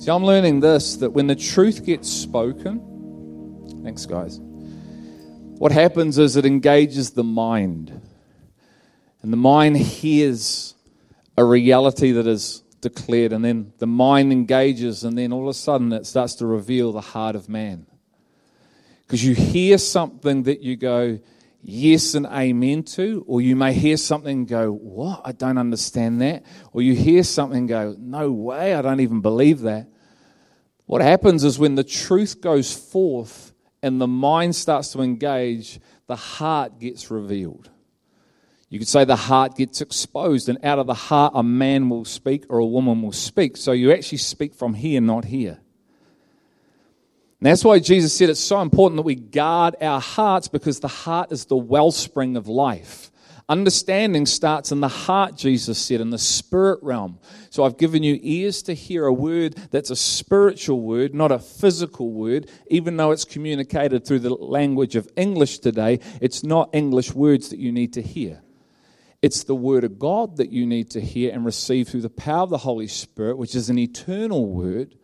See, I'm learning this that when the truth gets spoken, thanks, guys, what happens is it engages the mind. And the mind hears a reality that is declared, and then the mind engages, and then all of a sudden it starts to reveal the heart of man. Because you hear something that you go, yes and amen to, or you may hear something go, What? I don't understand that. Or you hear something go, No way, I don't even believe that. What happens is when the truth goes forth and the mind starts to engage, the heart gets revealed. You could say the heart gets exposed, and out of the heart, a man will speak or a woman will speak. So you actually speak from here, not here. And that's why Jesus said it's so important that we guard our hearts because the heart is the wellspring of life. Understanding starts in the heart, Jesus said, in the spirit realm. So I've given you ears to hear a word that's a spiritual word, not a physical word, even though it's communicated through the language of English today. It's not English words that you need to hear. It's the Word of God that you need to hear and receive through the power of the Holy Spirit, which is an eternal Word,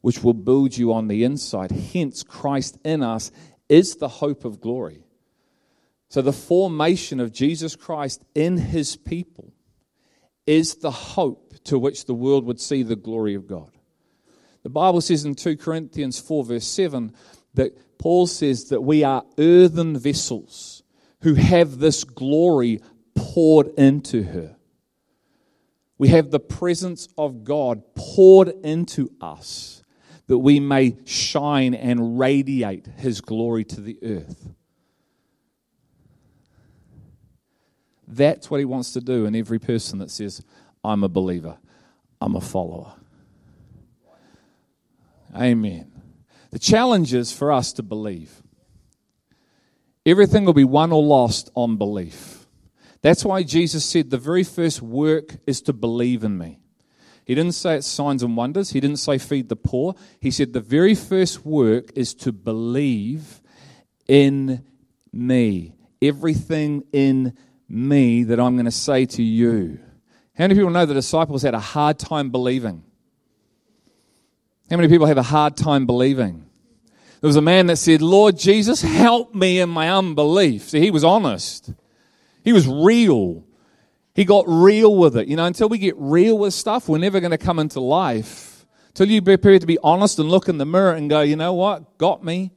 which will build you on the inside. Hence, Christ in us is the hope of glory. So, the formation of Jesus Christ in His people is the hope to which the world would see the glory of God. The Bible says in 2 Corinthians 4, verse 7, that Paul says that we are earthen vessels who have this glory poured into her. We have the presence of God poured into us that we may shine and radiate His glory to the earth. That's what He wants to do in every person that says, I'm a believer, I'm a follower. Amen. The challenge is for us to believe. Everything will be won or lost on belief. That's why Jesus said the very first work is to believe in me. He didn't say it's signs and wonders. He didn't say feed the poor. He said the very first work is to believe in me. Everything in me that I'm going to say to you. How many people know the disciples had a hard time believing? How many people have a hard time believing? There was a man that said, Lord Jesus, help me in my unbelief. See, he was honest. He was real. He got real with it. You know, until we get real with stuff, we're never going to come into life. Until you prepare to be honest and look in the mirror and go, you know what? Got me.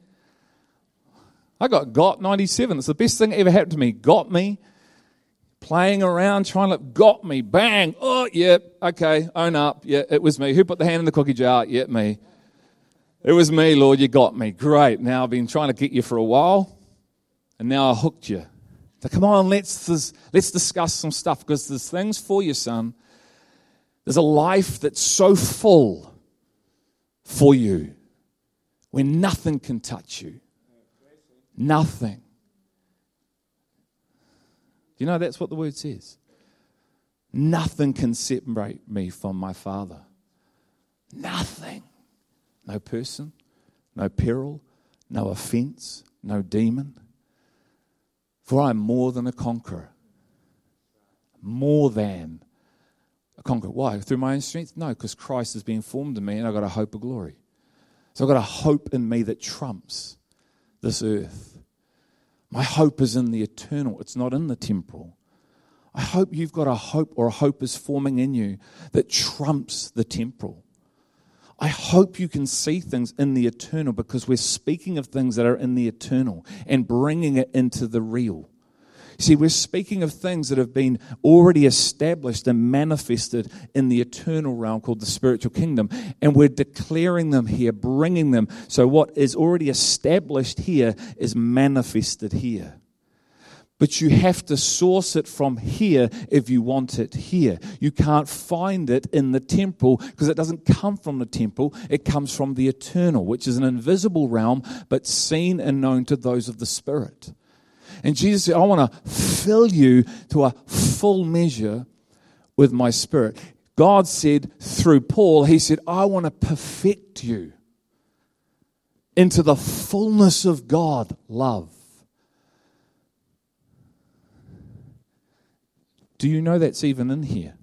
I got got 97. It's the best thing that ever happened to me. Got me. Playing around, trying to, got me. Bang. Oh, yeah. Okay. Own up. Yeah, it was me. Who put the hand in the cookie jar? Yeah, me. It was me, Lord. You got me. Great. Now I've been trying to get you for a while, and now I hooked you. So come on, let's, let's discuss some stuff because there's things for you, son. There's a life that's so full for you where nothing can touch you. Nothing. Do you know, that's what the word says. Nothing can separate me from my Father. Nothing. No person, no peril, no offense, no demon. For I am more than a conqueror. More than a conqueror. Why? Through my own strength? No, because Christ has been formed in me and I've got a hope of glory. So I've got a hope in me that trumps this earth. My hope is in the eternal, it's not in the temporal. I hope you've got a hope or a hope is forming in you that trumps the temporal. I hope you can see things in the eternal because we're speaking of things that are in the eternal and bringing it into the real. See, we're speaking of things that have been already established and manifested in the eternal realm called the spiritual kingdom, and we're declaring them here, bringing them. So, what is already established here is manifested here. But you have to source it from here if you want it here. You can't find it in the temple because it doesn't come from the temple. It comes from the eternal, which is an invisible realm, but seen and known to those of the Spirit. And Jesus said, I want to fill you to a full measure with my Spirit. God said through Paul, He said, I want to perfect you into the fullness of God, love. Do you know that's even in here?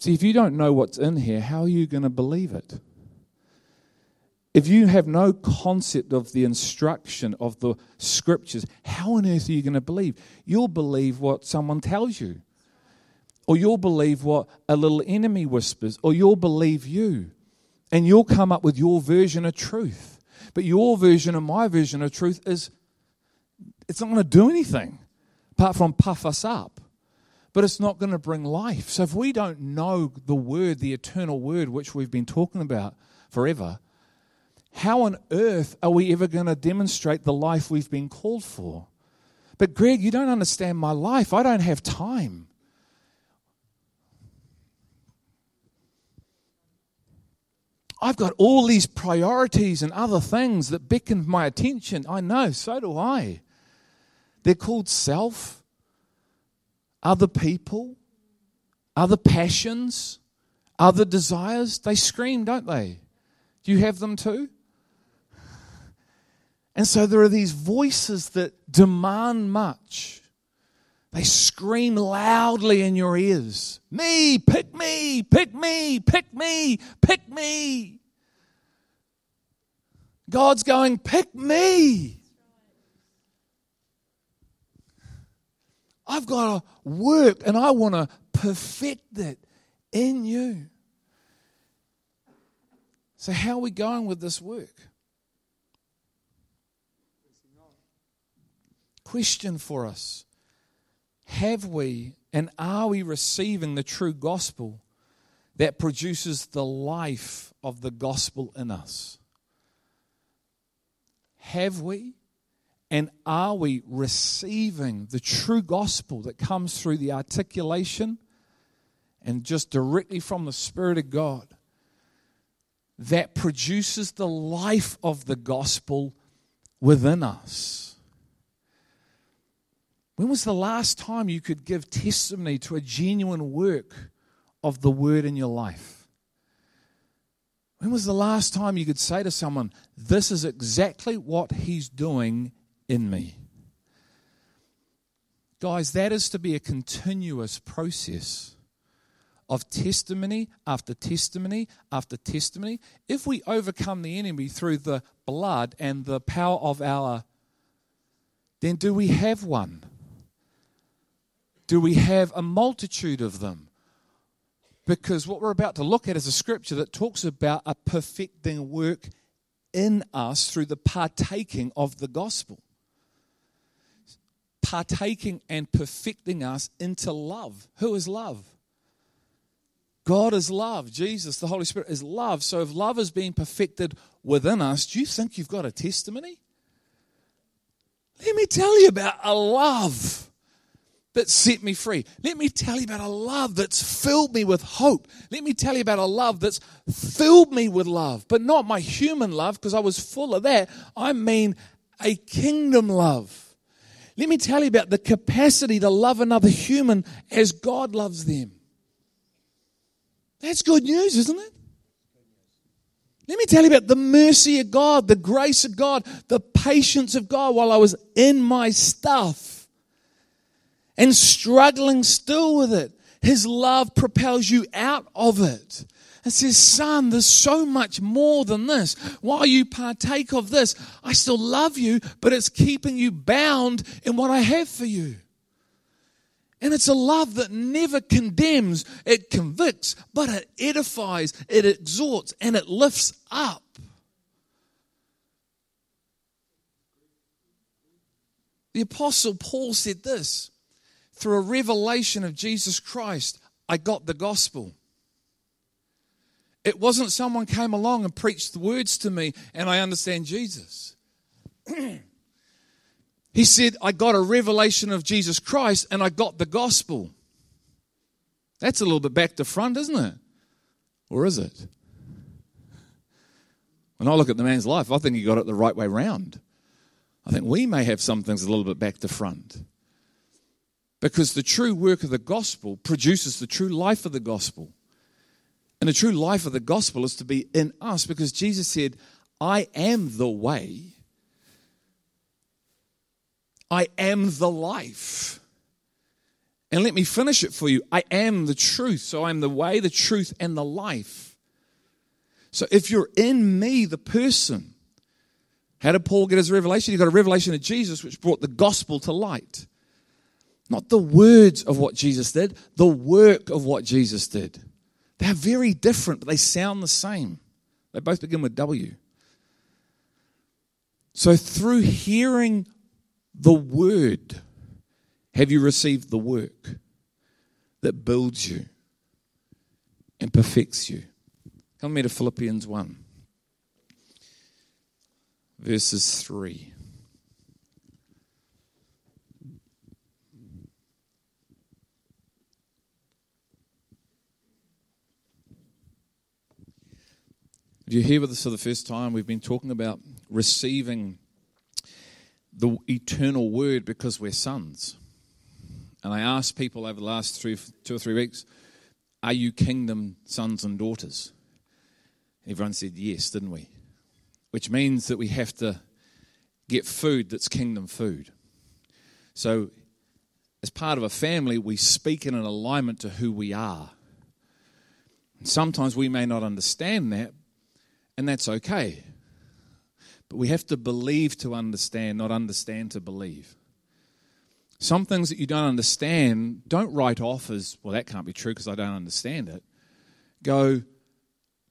See, if you don't know what's in here, how are you going to believe it? If you have no concept of the instruction of the scriptures, how on earth are you going to believe? You'll believe what someone tells you, or you'll believe what a little enemy whispers, or you'll believe you, and you'll come up with your version of truth. But your version and my version of truth is it's not going to do anything apart from puff us up. But it's not going to bring life. So if we don't know the word, the eternal word, which we've been talking about forever, how on earth are we ever going to demonstrate the life we've been called for? But, Greg, you don't understand my life. I don't have time. I've got all these priorities and other things that beckon my attention. I know, so do I. They're called self, other people, other passions, other desires. They scream, don't they? Do you have them too? And so there are these voices that demand much. They scream loudly in your ears Me, pick me, pick me, pick me, pick me. God's going, Pick me. I've got to work and I want to perfect it in you. So, how are we going with this work? Question for us Have we and are we receiving the true gospel that produces the life of the gospel in us? Have we and are we receiving the true gospel that comes through the articulation and just directly from the Spirit of God that produces the life of the gospel within us? When was the last time you could give testimony to a genuine work of the word in your life? When was the last time you could say to someone, This is exactly what he's doing in me? Guys, that is to be a continuous process of testimony after testimony after testimony. If we overcome the enemy through the blood and the power of our, then do we have one? Do we have a multitude of them? Because what we're about to look at is a scripture that talks about a perfecting work in us through the partaking of the gospel. Partaking and perfecting us into love. Who is love? God is love. Jesus, the Holy Spirit, is love. So if love is being perfected within us, do you think you've got a testimony? Let me tell you about a love that set me free. Let me tell you about a love that's filled me with hope. Let me tell you about a love that's filled me with love, but not my human love because I was full of that. I mean a kingdom love. Let me tell you about the capacity to love another human as God loves them. That's good news, isn't it? Let me tell you about the mercy of God, the grace of God, the patience of God while I was in my stuff and struggling still with it. His love propels you out of it. It says, Son, there's so much more than this. While you partake of this, I still love you, but it's keeping you bound in what I have for you. And it's a love that never condemns, it convicts, but it edifies, it exhorts, and it lifts up. The Apostle Paul said this through a revelation of Jesus Christ, I got the gospel. It wasn't someone came along and preached the words to me and I understand Jesus. he said, I got a revelation of Jesus Christ and I got the gospel. That's a little bit back to front, isn't it? Or is it? When I look at the man's life, I think he got it the right way round. I think we may have some things a little bit back to front. Because the true work of the gospel produces the true life of the gospel. And the true life of the gospel is to be in us because Jesus said, I am the way, I am the life. And let me finish it for you. I am the truth. So I'm the way, the truth, and the life. So if you're in me, the person, how did Paul get his revelation? He got a revelation of Jesus, which brought the gospel to light. Not the words of what Jesus did, the work of what Jesus did. They're very different, but they sound the same. They both begin with W. So through hearing the word, have you received the work that builds you and perfects you? Come me to Philippians 1, verses 3. If you're here with us for the first time, we've been talking about receiving the eternal word because we're sons. And I asked people over the last three, two or three weeks, are you kingdom sons and daughters? Everyone said yes, didn't we? Which means that we have to get food that's kingdom food. So, as part of a family, we speak in an alignment to who we are. Sometimes we may not understand that, and that's okay. But we have to believe to understand, not understand to believe. Some things that you don't understand, don't write off as, well, that can't be true because I don't understand it. Go,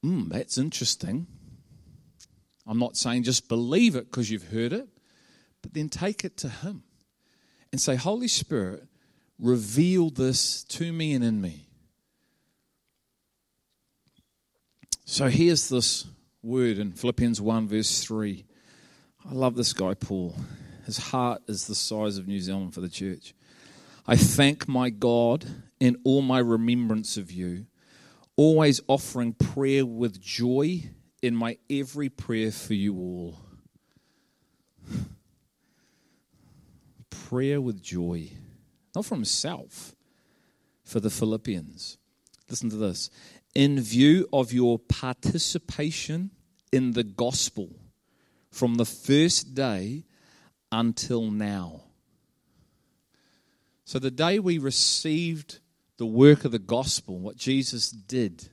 hmm, that's interesting. I'm not saying just believe it because you've heard it, but then take it to Him and say, Holy Spirit, reveal this to me and in me. So here's this word in Philippians 1, verse 3. I love this guy, Paul. His heart is the size of New Zealand for the church. I thank my God in all my remembrance of you, always offering prayer with joy in my every prayer for you all. prayer with joy, not for himself, for the Philippians. Listen to this. In view of your participation in the gospel from the first day until now. So, the day we received the work of the gospel, what Jesus did,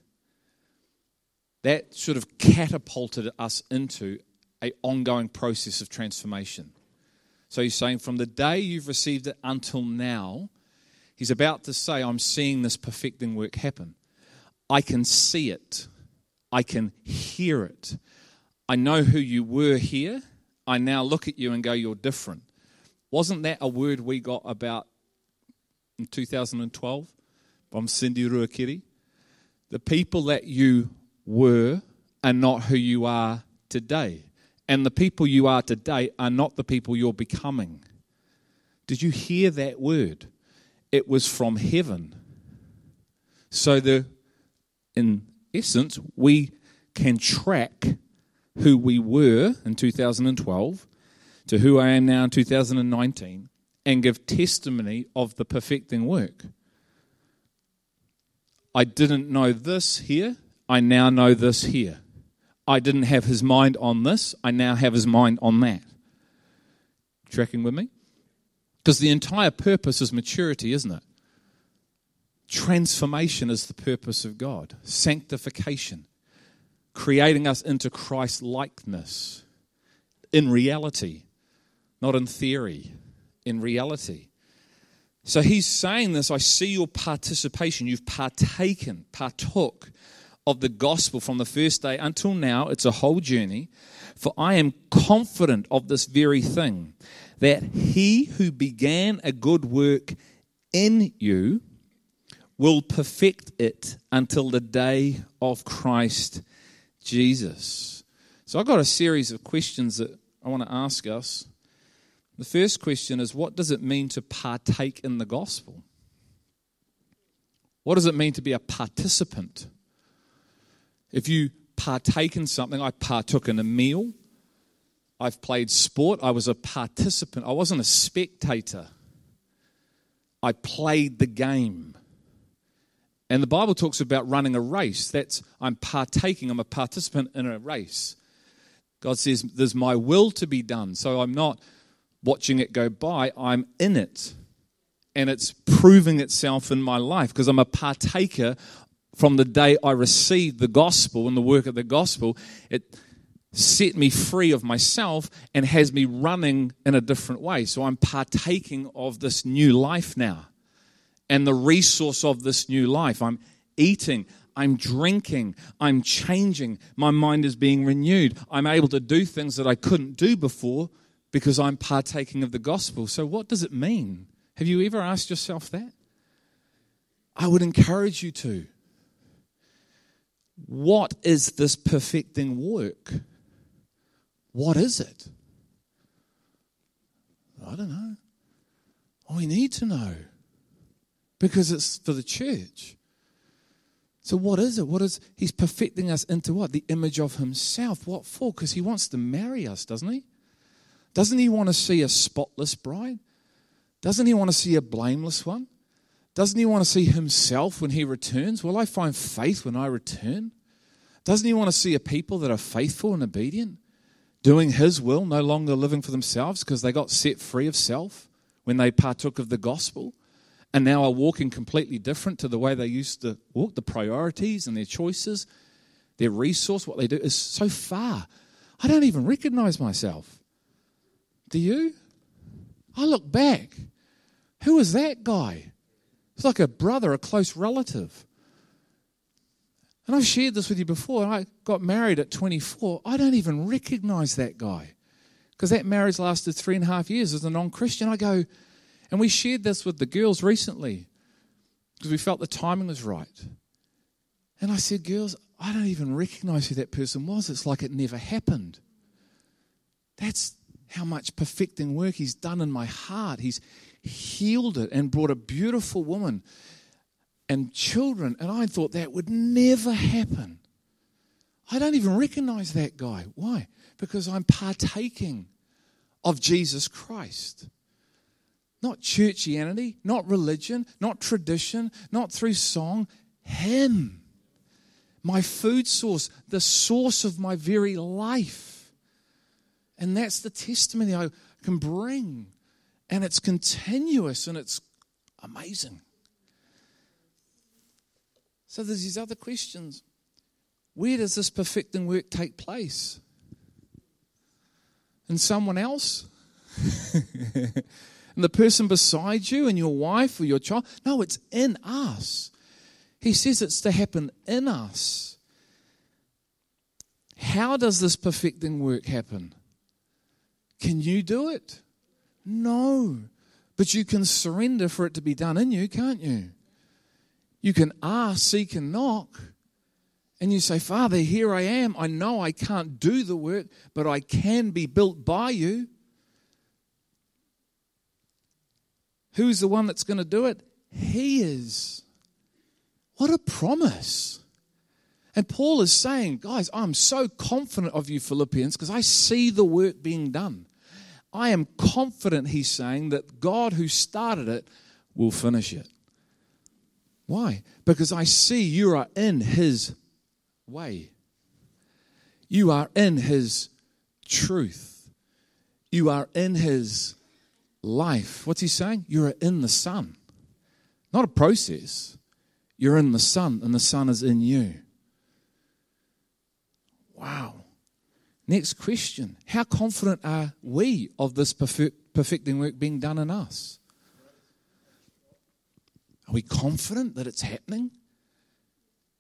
that sort of catapulted us into an ongoing process of transformation. So, he's saying from the day you've received it until now, he's about to say, I'm seeing this perfecting work happen. I can see it, I can hear it. I know who you were here. I now look at you and go, You're different. Wasn't that a word we got about in 2012 from Cindy Ruakere? The people that you were are not who you are today. And the people you are today are not the people you're becoming. Did you hear that word? It was from heaven. So the in essence, we can track who we were in 2012 to who I am now in 2019 and give testimony of the perfecting work. I didn't know this here, I now know this here. I didn't have his mind on this, I now have his mind on that. Tracking with me? Because the entire purpose is maturity, isn't it? Transformation is the purpose of God, sanctification creating us into Christ likeness in reality, not in theory, in reality. So he's saying this I see your participation. You've partaken, partook of the gospel from the first day until now. It's a whole journey. For I am confident of this very thing that he who began a good work in you will perfect it until the day of Christ Jesus. So I've got a series of questions that I want to ask us. The first question is what does it mean to partake in the gospel? What does it mean to be a participant? If you partake in something, I partook in a meal, I've played sport, I was a participant, I wasn't a spectator. I played the game. And the Bible talks about running a race. That's I'm partaking, I'm a participant in a race. God says, There's my will to be done. So I'm not watching it go by, I'm in it. and it's proving itself in my life because I'm a partaker from the day I received the gospel and the work of the gospel. It set me free of myself and has me running in a different way. So I'm partaking of this new life now and the resource of this new life. I'm eating, I'm drinking, I'm changing, my mind is being renewed. I'm able to do things that I couldn't do before because I'm partaking of the gospel. So, what does it mean? Have you ever asked yourself that? I would encourage you to. What is this perfecting work? What is it? I don't know. We need to know because it's for the church. So what is it? What is he's perfecting us into what? The image of himself. What for? Because he wants to marry us, doesn't he? Doesn't he want to see a spotless bride? Doesn't he want to see a blameless one? Doesn't he want to see himself when he returns? Will I find faith when I return? Doesn't he want to see a people that are faithful and obedient, doing his will, no longer living for themselves because they got set free of self when they partook of the gospel and now are walking completely different to the way they used to walk? The priorities and their choices, their resource, what they do is so far. I don't even recognize myself. Do you? I look back. Who is that guy? It's like a brother, a close relative. And I've shared this with you before. I got married at 24. I don't even recognize that guy because that marriage lasted three and a half years as a non Christian. I go, and we shared this with the girls recently because we felt the timing was right. And I said, Girls, I don't even recognize who that person was. It's like it never happened. That's how much perfecting work He's done in my heart. He's healed it and brought a beautiful woman and children. And I thought that would never happen. I don't even recognize that guy. Why? Because I'm partaking of Jesus Christ. Not churchianity, not religion, not tradition, not through song. Him. My food source, the source of my very life. And that's the testimony I can bring. And it's continuous and it's amazing. So there's these other questions. Where does this perfecting work take place? In someone else? and the person beside you and your wife or your child? No, it's in us. He says it's to happen in us. How does this perfecting work happen? Can you do it? No. But you can surrender for it to be done in you, can't you? You can ask, seek, and knock. And you say, Father, here I am. I know I can't do the work, but I can be built by you. Who's the one that's going to do it? He is. What a promise. And Paul is saying, guys, I'm so confident of you, Philippians, because I see the work being done. I am confident, he's saying, that God who started it will finish it. Why? Because I see you are in His way. You are in His truth. You are in His life. What's He saying? You are in the Son. Not a process. You're in the Son, and the Son is in you. Wow. Next question How confident are we of this perfect, perfecting work being done in us? Are we confident that it's happening?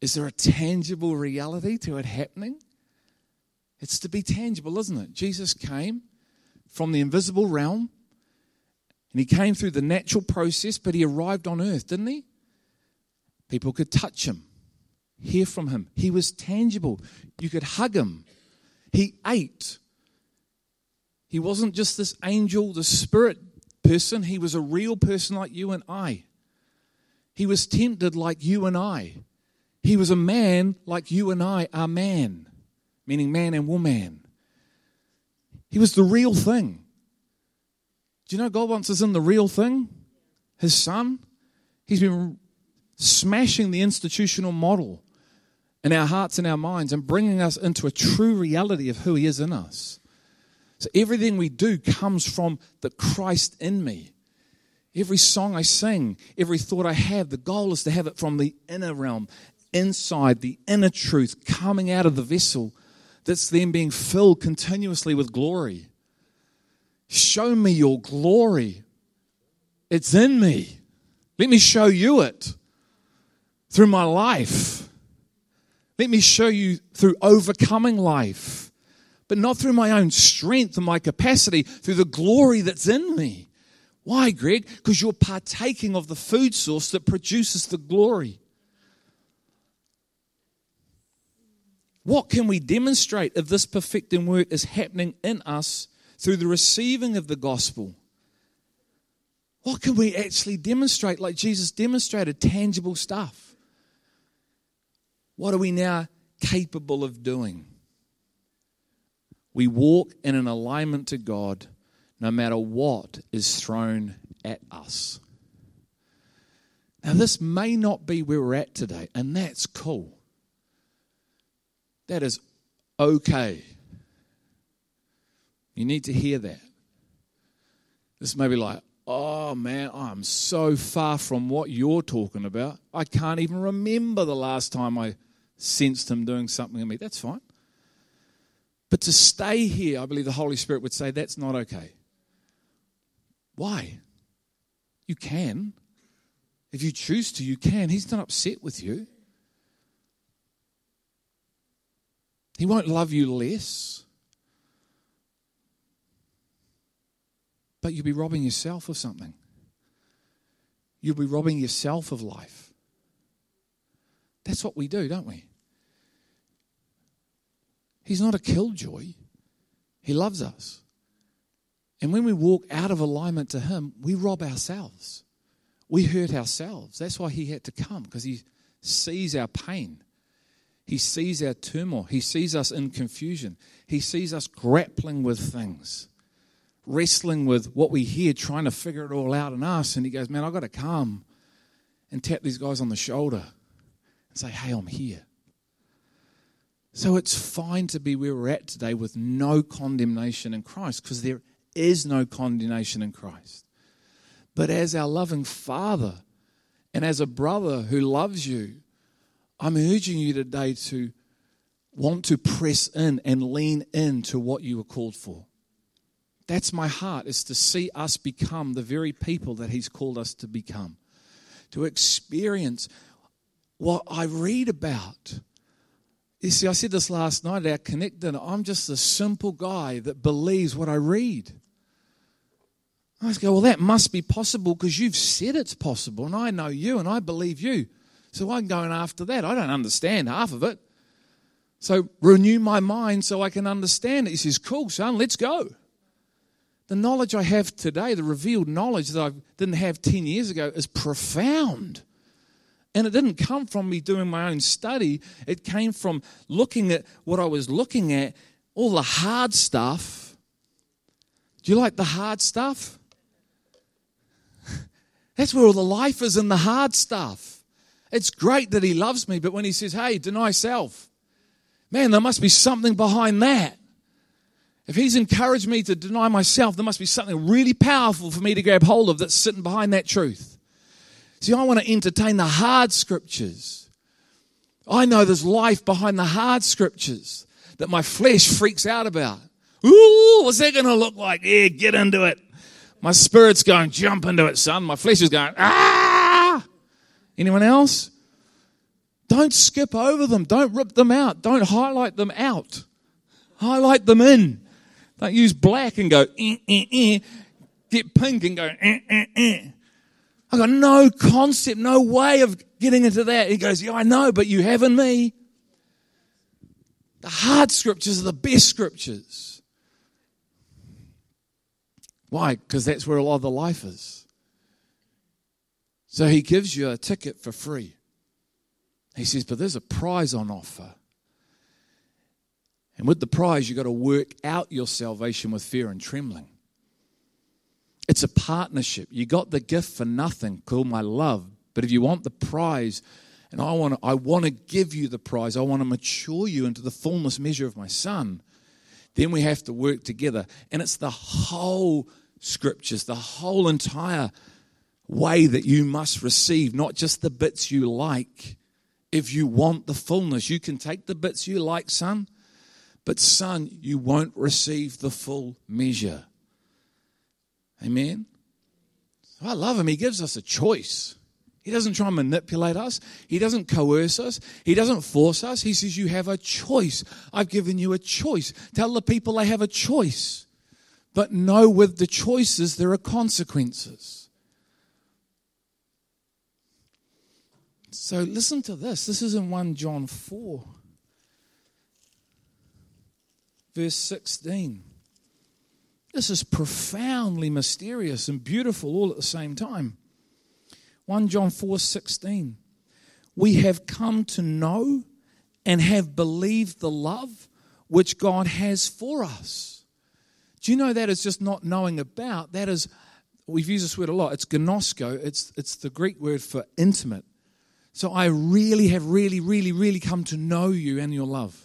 Is there a tangible reality to it happening? It's to be tangible, isn't it? Jesus came from the invisible realm and he came through the natural process, but he arrived on earth, didn't he? People could touch him, hear from him. He was tangible. You could hug him. He ate. He wasn't just this angel, the spirit person, he was a real person like you and I. He was tempted like you and I. He was a man like you and I are man, meaning man and woman. He was the real thing. Do you know God wants us in the real thing? His son. He's been smashing the institutional model in our hearts and our minds and bringing us into a true reality of who He is in us. So everything we do comes from the Christ in me. Every song I sing, every thought I have, the goal is to have it from the inner realm, inside, the inner truth coming out of the vessel that's then being filled continuously with glory. Show me your glory. It's in me. Let me show you it through my life. Let me show you through overcoming life, but not through my own strength and my capacity, through the glory that's in me. Why, Greg? Because you're partaking of the food source that produces the glory. What can we demonstrate if this perfecting work is happening in us through the receiving of the gospel? What can we actually demonstrate like Jesus demonstrated? Tangible stuff. What are we now capable of doing? We walk in an alignment to God no matter what is thrown at us. Now, this may not be where we're at today, and that's cool. That is okay. You need to hear that. This may be like, oh man, I'm so far from what you're talking about. I can't even remember the last time I sensed him doing something to me. That's fine. But to stay here, I believe the Holy Spirit would say that's not okay. Why? You can. If you choose to, you can. He's not upset with you. He won't love you less. But you'll be robbing yourself of something. You'll be robbing yourself of life. That's what we do, don't we? He's not a killjoy. He loves us. And when we walk out of alignment to Him, we rob ourselves. We hurt ourselves. That's why He had to come, because He sees our pain. He sees our turmoil. He sees us in confusion. He sees us grappling with things, wrestling with what we hear, trying to figure it all out in us. And He goes, Man, I've got to come and tap these guys on the shoulder and say, Hey, I'm here. So it's fine to be where we're at today with no condemnation in Christ because there is no condemnation in Christ. But as our loving Father and as a brother who loves you, I'm urging you today to want to press in and lean into what you were called for. That's my heart, is to see us become the very people that He's called us to become. To experience what I read about. You see, I said this last night at our Connect dinner. I'm just a simple guy that believes what I read. I just go, well, that must be possible because you've said it's possible, and I know you, and I believe you. So I'm going after that. I don't understand half of it. So renew my mind so I can understand it. He says, Cool, son, let's go. The knowledge I have today, the revealed knowledge that I didn't have 10 years ago, is profound. And it didn't come from me doing my own study, it came from looking at what I was looking at, all the hard stuff. Do you like the hard stuff? That's where all the life is in the hard stuff. It's great that he loves me, but when he says, hey, deny self, man, there must be something behind that. If he's encouraged me to deny myself, there must be something really powerful for me to grab hold of that's sitting behind that truth. See, I want to entertain the hard scriptures. I know there's life behind the hard scriptures that my flesh freaks out about. Ooh, what's that going to look like? Yeah, get into it. My spirit's going, jump into it, son. My flesh is going, ah! Anyone else? Don't skip over them. Don't rip them out. Don't highlight them out. Highlight them in. Don't use black and go, eh, eh, eh. Get pink and go, eh, eh, eh. I got no concept, no way of getting into that. He goes, Yeah, I know, but you have in me. The hard scriptures are the best scriptures. Why? Because that's where a lot of the life is. So he gives you a ticket for free. He says, but there's a prize on offer. And with the prize, you've got to work out your salvation with fear and trembling. It's a partnership. You got the gift for nothing called my love. But if you want the prize, and I want to, I want to give you the prize, I want to mature you into the fullness measure of my son, then we have to work together. And it's the whole scriptures, the whole entire way that you must receive, not just the bits you like. If you want the fullness, you can take the bits you like, son, but son, you won't receive the full measure. Amen. I love him. He gives us a choice. He doesn't try and manipulate us. He doesn't coerce us. He doesn't force us. He says, You have a choice. I've given you a choice. Tell the people they have a choice. But know with the choices, there are consequences. So listen to this. This is in 1 John 4, verse 16. This is profoundly mysterious and beautiful all at the same time. 1 John 4 16. We have come to know and have believed the love which God has for us. Do you know that is just not knowing about? That is, we've used this word a lot. It's gnosko, it's, it's the Greek word for intimate. So I really have really, really, really come to know you and your love.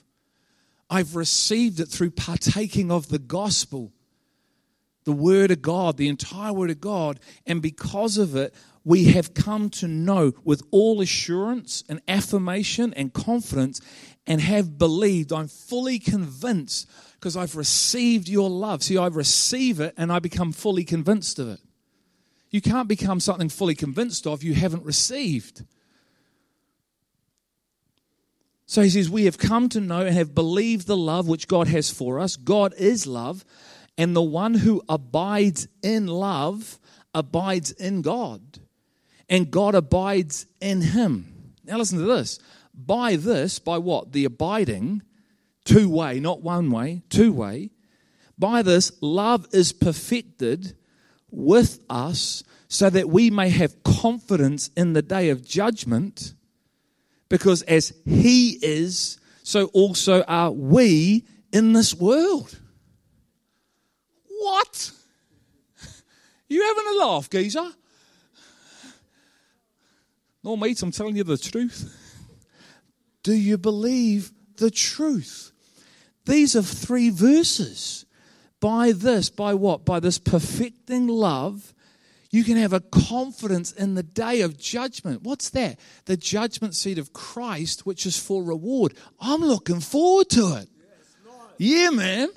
I've received it through partaking of the gospel the Word of God, the entire Word of God, and because of it, we have come to know with all assurance and affirmation and confidence and have believed. I'm fully convinced because I've received your love. See, I receive it and I become fully convinced of it. You can't become something fully convinced of you haven't received. So he says, We have come to know and have believed the love which God has for us. God is love. And the one who abides in love abides in God, and God abides in him. Now, listen to this. By this, by what? The abiding, two way, not one way, two way. By this, love is perfected with us so that we may have confidence in the day of judgment, because as He is, so also are we in this world. What? You having a laugh, geezer? No, mate, I'm telling you the truth. Do you believe the truth? These are three verses. By this, by what? By this perfecting love, you can have a confidence in the day of judgment. What's that? The judgment seat of Christ, which is for reward. I'm looking forward to it. Yeah, man.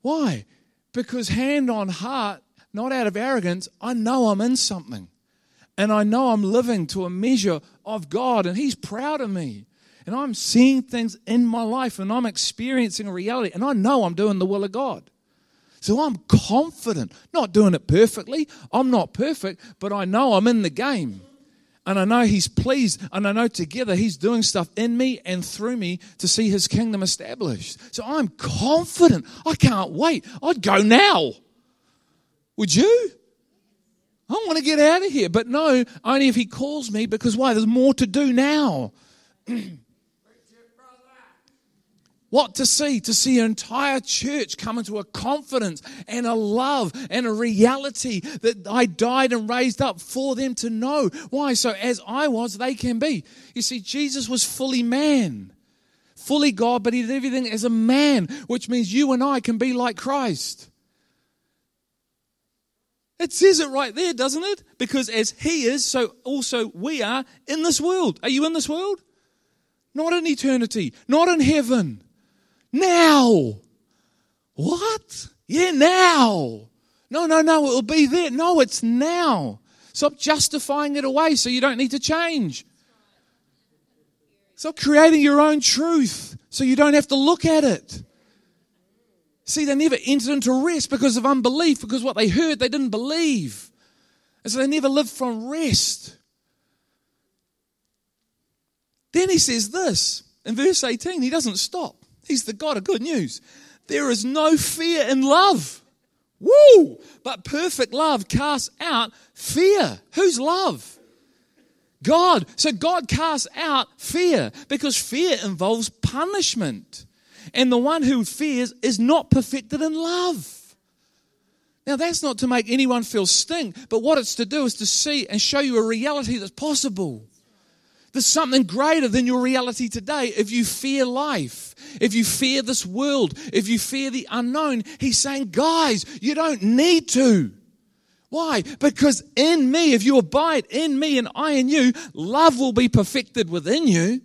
Why? Because, hand on heart, not out of arrogance, I know I'm in something. And I know I'm living to a measure of God, and He's proud of me. And I'm seeing things in my life, and I'm experiencing a reality, and I know I'm doing the will of God. So I'm confident, not doing it perfectly. I'm not perfect, but I know I'm in the game. And I know He's pleased, and I know together He's doing stuff in me and through me to see His kingdom established. So I'm confident. I can't wait. I'd go now. Would you? I want to get out of here. But no, only if He calls me, because why? There's more to do now. What to see? To see an entire church come into a confidence and a love and a reality that I died and raised up for them to know. Why? So as I was, they can be. You see, Jesus was fully man, fully God, but he did everything as a man, which means you and I can be like Christ. It says it right there, doesn't it? Because as he is, so also we are in this world. Are you in this world? Not in eternity, not in heaven. Now. What? Yeah, now. No, no, no, it'll be there. No, it's now. Stop justifying it away so you don't need to change. Stop creating your own truth so you don't have to look at it. See, they never entered into rest because of unbelief, because what they heard they didn't believe. And so they never lived from rest. Then he says this in verse 18, he doesn't stop. He's the God of good news. There is no fear in love. Woo! But perfect love casts out fear. Whose love? God. So God casts out fear because fear involves punishment. And the one who fears is not perfected in love. Now, that's not to make anyone feel stink, but what it's to do is to see and show you a reality that's possible. There's something greater than your reality today. If you fear life, if you fear this world, if you fear the unknown, he's saying, guys, you don't need to. Why? Because in me, if you abide in me and I in you, love will be perfected within you,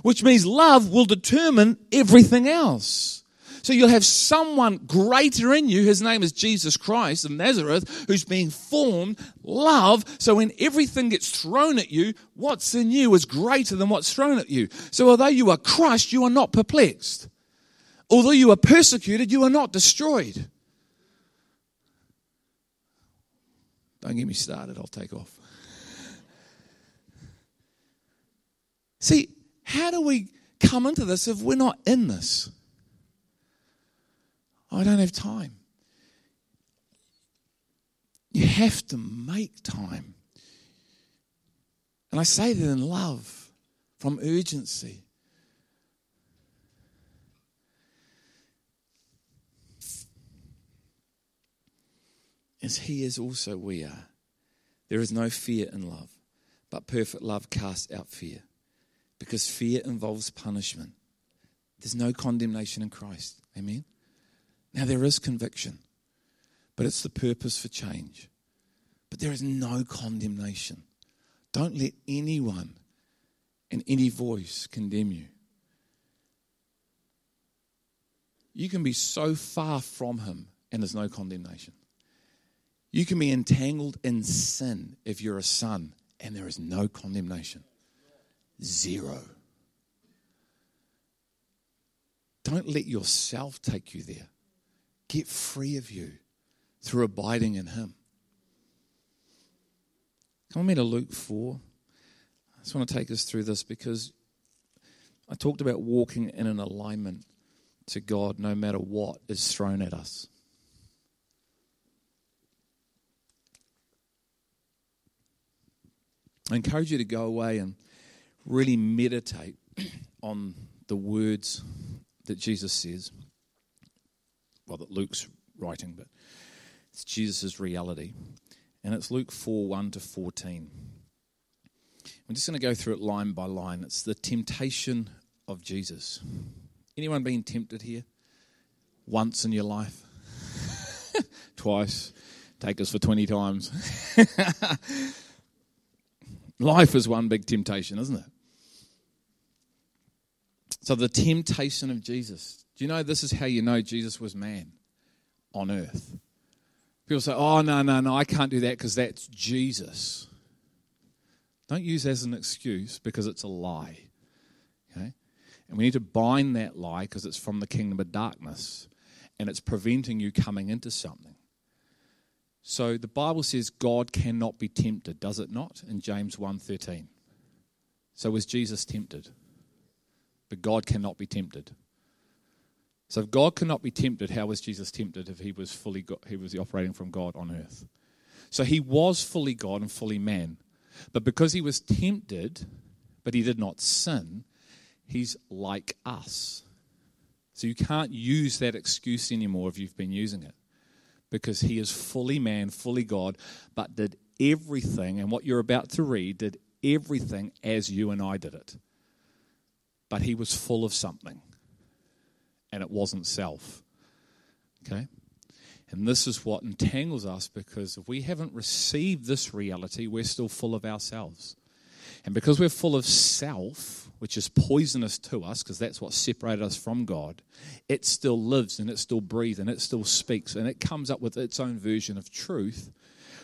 which means love will determine everything else. So you'll have someone greater in you. His name is Jesus Christ of Nazareth, who's being formed, love. So when everything gets thrown at you, what's in you is greater than what's thrown at you. So although you are crushed, you are not perplexed. Although you are persecuted, you are not destroyed. Don't get me started, I'll take off. See, how do we come into this if we're not in this? I don't have time. You have to make time. And I say that in love, from urgency. As He is, also we are. There is no fear in love, but perfect love casts out fear, because fear involves punishment. There's no condemnation in Christ. Amen? Now, there is conviction, but it's the purpose for change. But there is no condemnation. Don't let anyone and any voice condemn you. You can be so far from Him and there's no condemnation. You can be entangled in sin if you're a son and there is no condemnation. Zero. Don't let yourself take you there get free of you through abiding in Him. Come with me to Luke 4. I just want to take us through this because I talked about walking in an alignment to God no matter what is thrown at us. I encourage you to go away and really meditate on the words that Jesus says well, that Luke's writing, but it's Jesus' reality. And it's Luke 4 1 to 14. I'm just going to go through it line by line. It's the temptation of Jesus. Anyone been tempted here? Once in your life? Twice? Take us for 20 times. life is one big temptation, isn't it? So, the temptation of Jesus. Do you know this is how you know Jesus was man on earth? People say, oh, no, no, no, I can't do that because that's Jesus. Don't use that as an excuse because it's a lie. Okay? And we need to bind that lie because it's from the kingdom of darkness and it's preventing you coming into something. So the Bible says God cannot be tempted, does it not? In James 1:13. So was Jesus tempted? But God cannot be tempted. So if God cannot be tempted, how was Jesus tempted if he was fully God, he was operating from God on earth? So he was fully God and fully man. But because he was tempted, but he did not sin, he's like us. So you can't use that excuse anymore if you've been using it. Because he is fully man, fully God, but did everything, and what you're about to read, did everything as you and I did it. But he was full of something and it wasn't self. Okay? And this is what entangles us because if we haven't received this reality, we're still full of ourselves. And because we're full of self, which is poisonous to us, because that's what separated us from God, it still lives and it still breathes and it still speaks and it comes up with its own version of truth,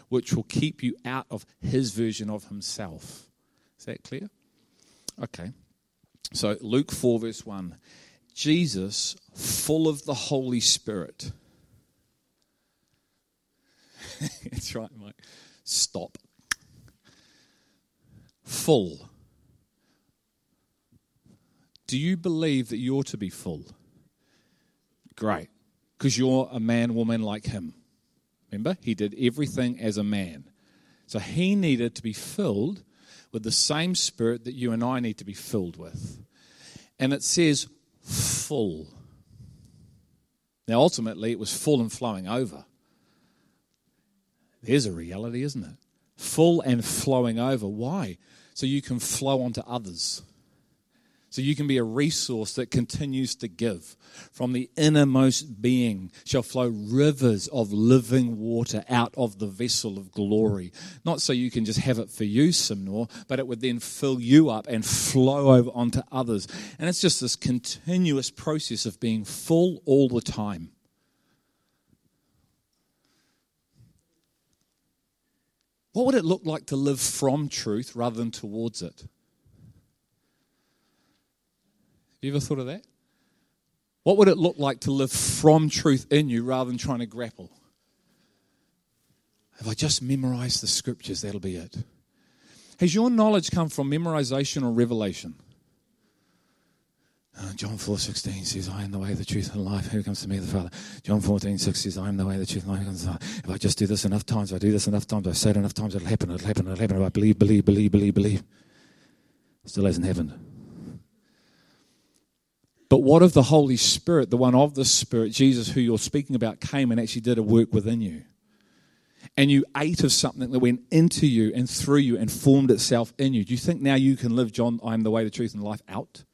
which will keep you out of his version of himself. Is that clear? Okay. So, Luke 4, verse 1. Jesus, full of the Holy Spirit. That's right, Mike. Stop. Full. Do you believe that you're to be full? Great. Because you're a man, woman like him. Remember? He did everything as a man. So he needed to be filled with the same spirit that you and I need to be filled with. And it says, full. Now, ultimately, it was full and flowing over. There's a reality, isn't it? Full and flowing over. Why? So you can flow onto others. So you can be a resource that continues to give. From the innermost being shall flow rivers of living water out of the vessel of glory. Not so you can just have it for you, Simnor, but it would then fill you up and flow over onto others. And it's just this continuous process of being full all the time. What would it look like to live from truth rather than towards it? You ever thought of that? What would it look like to live from truth in you rather than trying to grapple? If I just memorize the scriptures, that'll be it. Has your knowledge come from memorization or revelation? Uh, John 4.16 says, I am the way, the truth, and the life. Who comes to me, the Father? John 14 6 says, I am the way, the truth, and the life. If I just do this enough times, I do this enough times, I say it enough times, it'll happen, it'll happen, it'll happen. If I believe, believe, believe, believe, believe. Still hasn't happened. But what if the Holy Spirit, the one of the Spirit, Jesus, who you're speaking about, came and actually did a work within you? And you ate of something that went into you and through you and formed itself in you. Do you think now you can live, John, I am the way, the truth, and life out?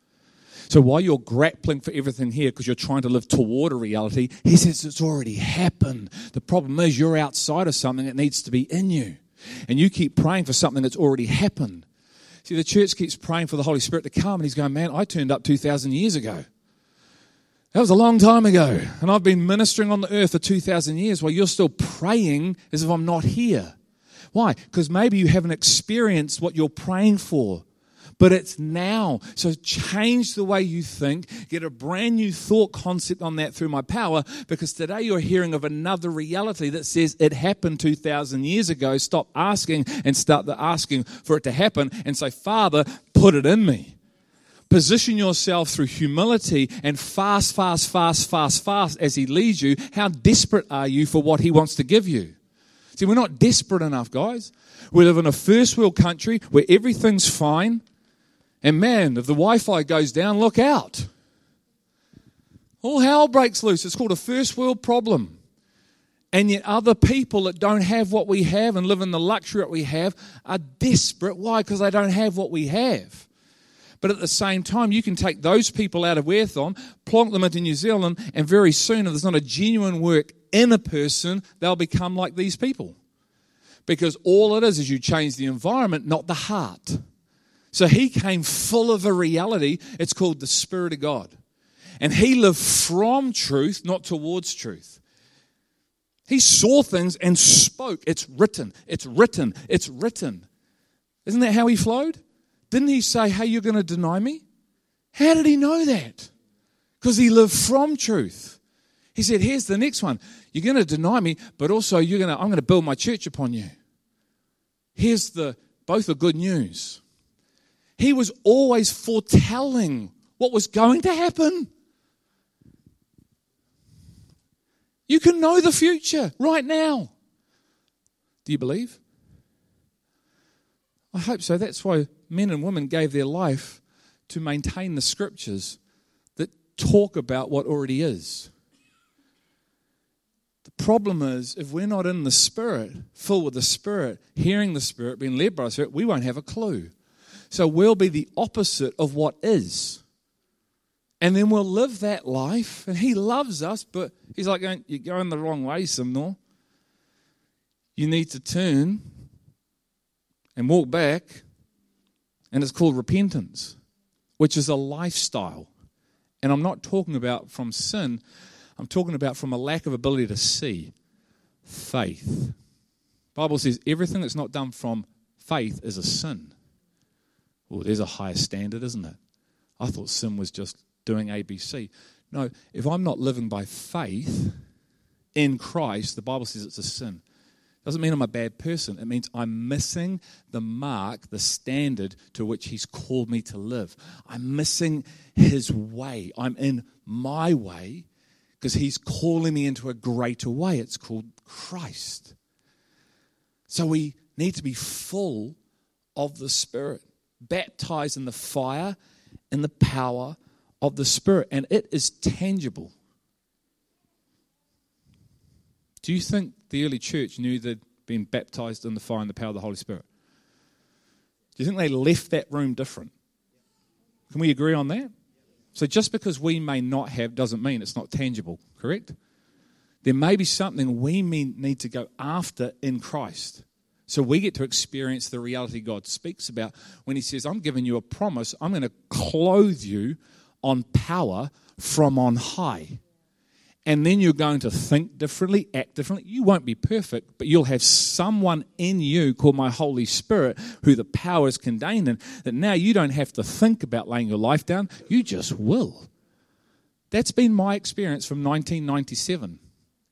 So while you're grappling for everything here because you're trying to live toward a reality, he says it's already happened. The problem is you're outside of something that needs to be in you. And you keep praying for something that's already happened. See, the church keeps praying for the Holy Spirit to come, and he's going, Man, I turned up 2,000 years ago. That was a long time ago. And I've been ministering on the earth for 2,000 years while you're still praying as if I'm not here. Why? Because maybe you haven't experienced what you're praying for but it's now. So change the way you think, get a brand new thought concept on that through my power, because today you're hearing of another reality that says it happened 2,000 years ago. Stop asking and start the asking for it to happen and say, Father, put it in me. Position yourself through humility and fast, fast, fast, fast, fast as He leads you. How desperate are you for what He wants to give you? See, we're not desperate enough, guys. We live in a first world country where everything's fine. And man, if the Wi Fi goes down, look out. All hell breaks loose. It's called a first world problem. And yet, other people that don't have what we have and live in the luxury that we have are desperate. Why? Because they don't have what we have. But at the same time, you can take those people out of Werthon, plonk them into New Zealand, and very soon, if there's not a genuine work in a person, they'll become like these people. Because all it is is you change the environment, not the heart. So he came full of a reality. It's called the Spirit of God. And he lived from truth, not towards truth. He saw things and spoke. It's written, it's written, it's written. Isn't that how he flowed? Didn't he say, Hey, you're going to deny me? How did he know that? Because he lived from truth. He said, Here's the next one. You're going to deny me, but also you're going to, I'm going to build my church upon you. Here's the both are good news. He was always foretelling what was going to happen. You can know the future right now. Do you believe? I hope so. That's why men and women gave their life to maintain the scriptures that talk about what already is. The problem is, if we're not in the Spirit, full with the Spirit, hearing the Spirit, being led by the Spirit, we won't have a clue. So we'll be the opposite of what is. And then we'll live that life. And He loves us, but He's like, You're going the wrong way, Simnor. You need to turn and walk back. And it's called repentance, which is a lifestyle. And I'm not talking about from sin, I'm talking about from a lack of ability to see. Faith. Bible says everything that's not done from faith is a sin. Well, there's a higher standard, isn't it? I thought sin was just doing ABC. No, if I'm not living by faith in Christ, the Bible says it's a sin. Doesn't mean I'm a bad person. It means I'm missing the mark, the standard to which He's called me to live. I'm missing His way. I'm in my way because He's calling me into a greater way. It's called Christ. So we need to be full of the Spirit baptized in the fire and the power of the Spirit, and it is tangible. Do you think the early church knew they'd been baptized in the fire and the power of the Holy Spirit? Do you think they left that room different? Can we agree on that? So just because we may not have doesn't mean it's not tangible, correct? There may be something we need to go after in Christ. So we get to experience the reality God speaks about when He says, I'm giving you a promise, I'm going to clothe you on power from on high. And then you're going to think differently, act differently. You won't be perfect, but you'll have someone in you called my Holy Spirit who the power is contained in, that now you don't have to think about laying your life down, you just will. That's been my experience from 1997.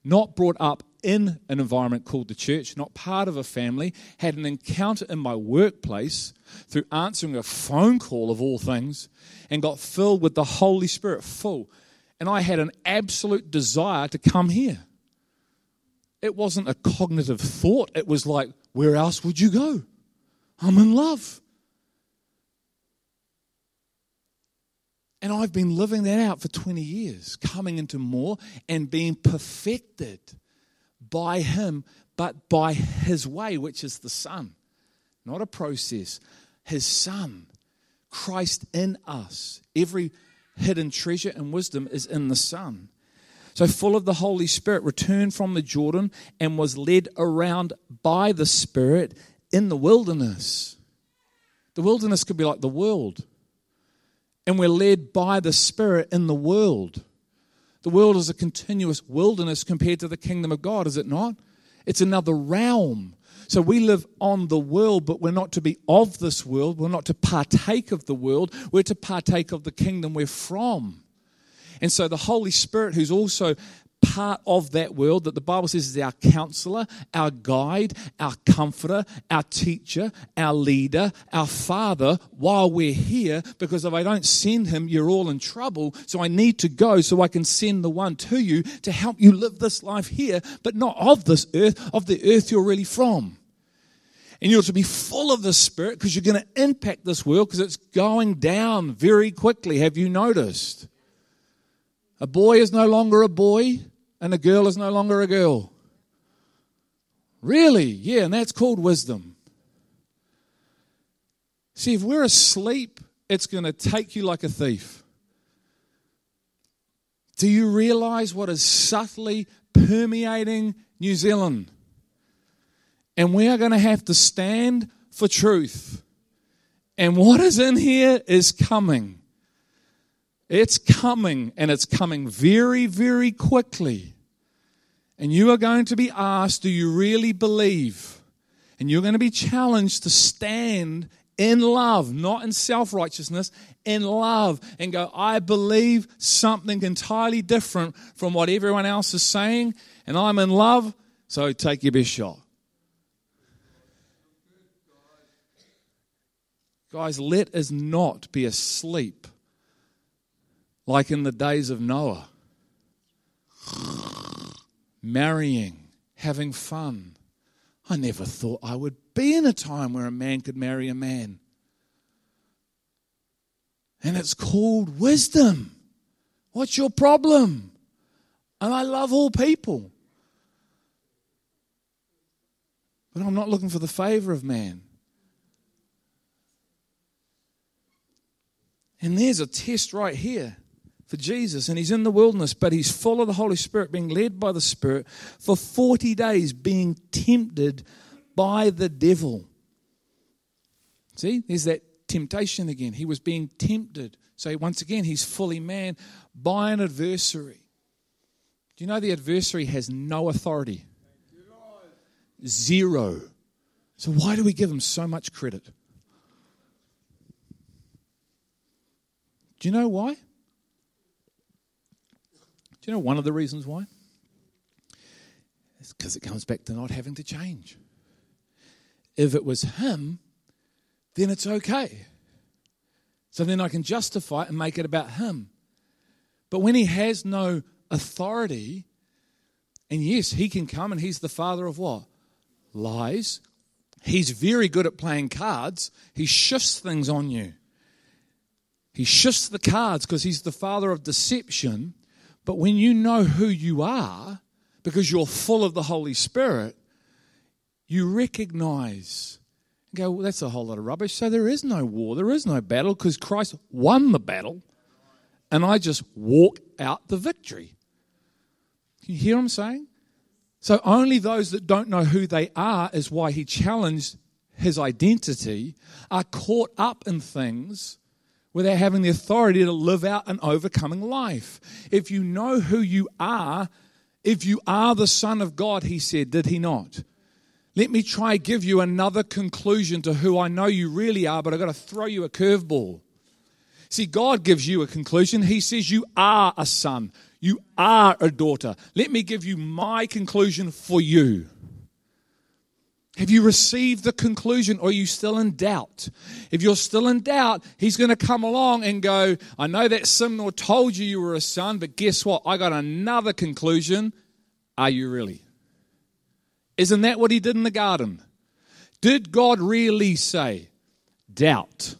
Not brought up in an environment called the church, not part of a family, had an encounter in my workplace through answering a phone call of all things, and got filled with the Holy Spirit full and I had an absolute desire to come here. It wasn't a cognitive thought, it was like, where else would you go? I'm in love. And I've been living that out for 20 years, coming into more and being perfected by Him, but by His way, which is the Son. Not a process, His Son. Christ in us. Every hidden treasure and wisdom is in the Son. So, full of the Holy Spirit, returned from the Jordan and was led around by the Spirit in the wilderness. The wilderness could be like the world. And we're led by the Spirit in the world. The world is a continuous wilderness compared to the kingdom of God, is it not? It's another realm. So we live on the world, but we're not to be of this world. We're not to partake of the world. We're to partake of the kingdom we're from. And so the Holy Spirit, who's also part of that world that the Bible says is our counselor, our guide, our comforter, our teacher, our leader, our father while we're here. Because if I don't send him, you're all in trouble. So I need to go so I can send the one to you to help you live this life here, but not of this earth, of the earth you're really from. And you're to be full of the Spirit because you're going to impact this world because it's going down very quickly. Have you noticed? A boy is no longer a boy and a girl is no longer a girl. Really? Yeah, and that's called wisdom. See, if we're asleep, it's going to take you like a thief. Do you realize what is subtly permeating New Zealand? And we are going to have to stand for truth. And what is in here is coming. It's coming, and it's coming very, very quickly. And you are going to be asked, Do you really believe? And you're going to be challenged to stand in love, not in self righteousness, in love, and go, I believe something entirely different from what everyone else is saying, and I'm in love, so take your best shot. Guys, let us not be asleep like in the days of Noah marrying, having fun. I never thought I would be in a time where a man could marry a man. And it's called wisdom. What's your problem? And I love all people. But I'm not looking for the favor of man. And there's a test right here for Jesus, and he's in the wilderness, but he's full of the Holy Spirit, being led by the Spirit for 40 days, being tempted by the devil. See, there's that temptation again. He was being tempted. So, once again, he's fully man by an adversary. Do you know the adversary has no authority? Zero. So, why do we give him so much credit? Do you know why? Do you know one of the reasons why? It's because it comes back to not having to change. If it was him, then it's okay. So then I can justify it and make it about him. But when he has no authority, and yes, he can come and he's the father of what? Lies. He's very good at playing cards. He shifts things on you. He shifts the cards because he's the father of deception. But when you know who you are, because you're full of the Holy Spirit, you recognize and go, well, that's a whole lot of rubbish. So there is no war, there is no battle because Christ won the battle, and I just walk out the victory. Can you hear what I'm saying? So only those that don't know who they are is why he challenged his identity are caught up in things without having the authority to live out an overcoming life. If you know who you are, if you are the Son of God, he said, did he not? Let me try give you another conclusion to who I know you really are, but I've got to throw you a curveball. See, God gives you a conclusion. He says you are a son, you are a daughter. Let me give you my conclusion for you. Have you received the conclusion or are you still in doubt? If you're still in doubt, he's going to come along and go, I know that Simnor told you you were a son, but guess what? I got another conclusion. Are you really? Isn't that what he did in the garden? Did God really say doubt?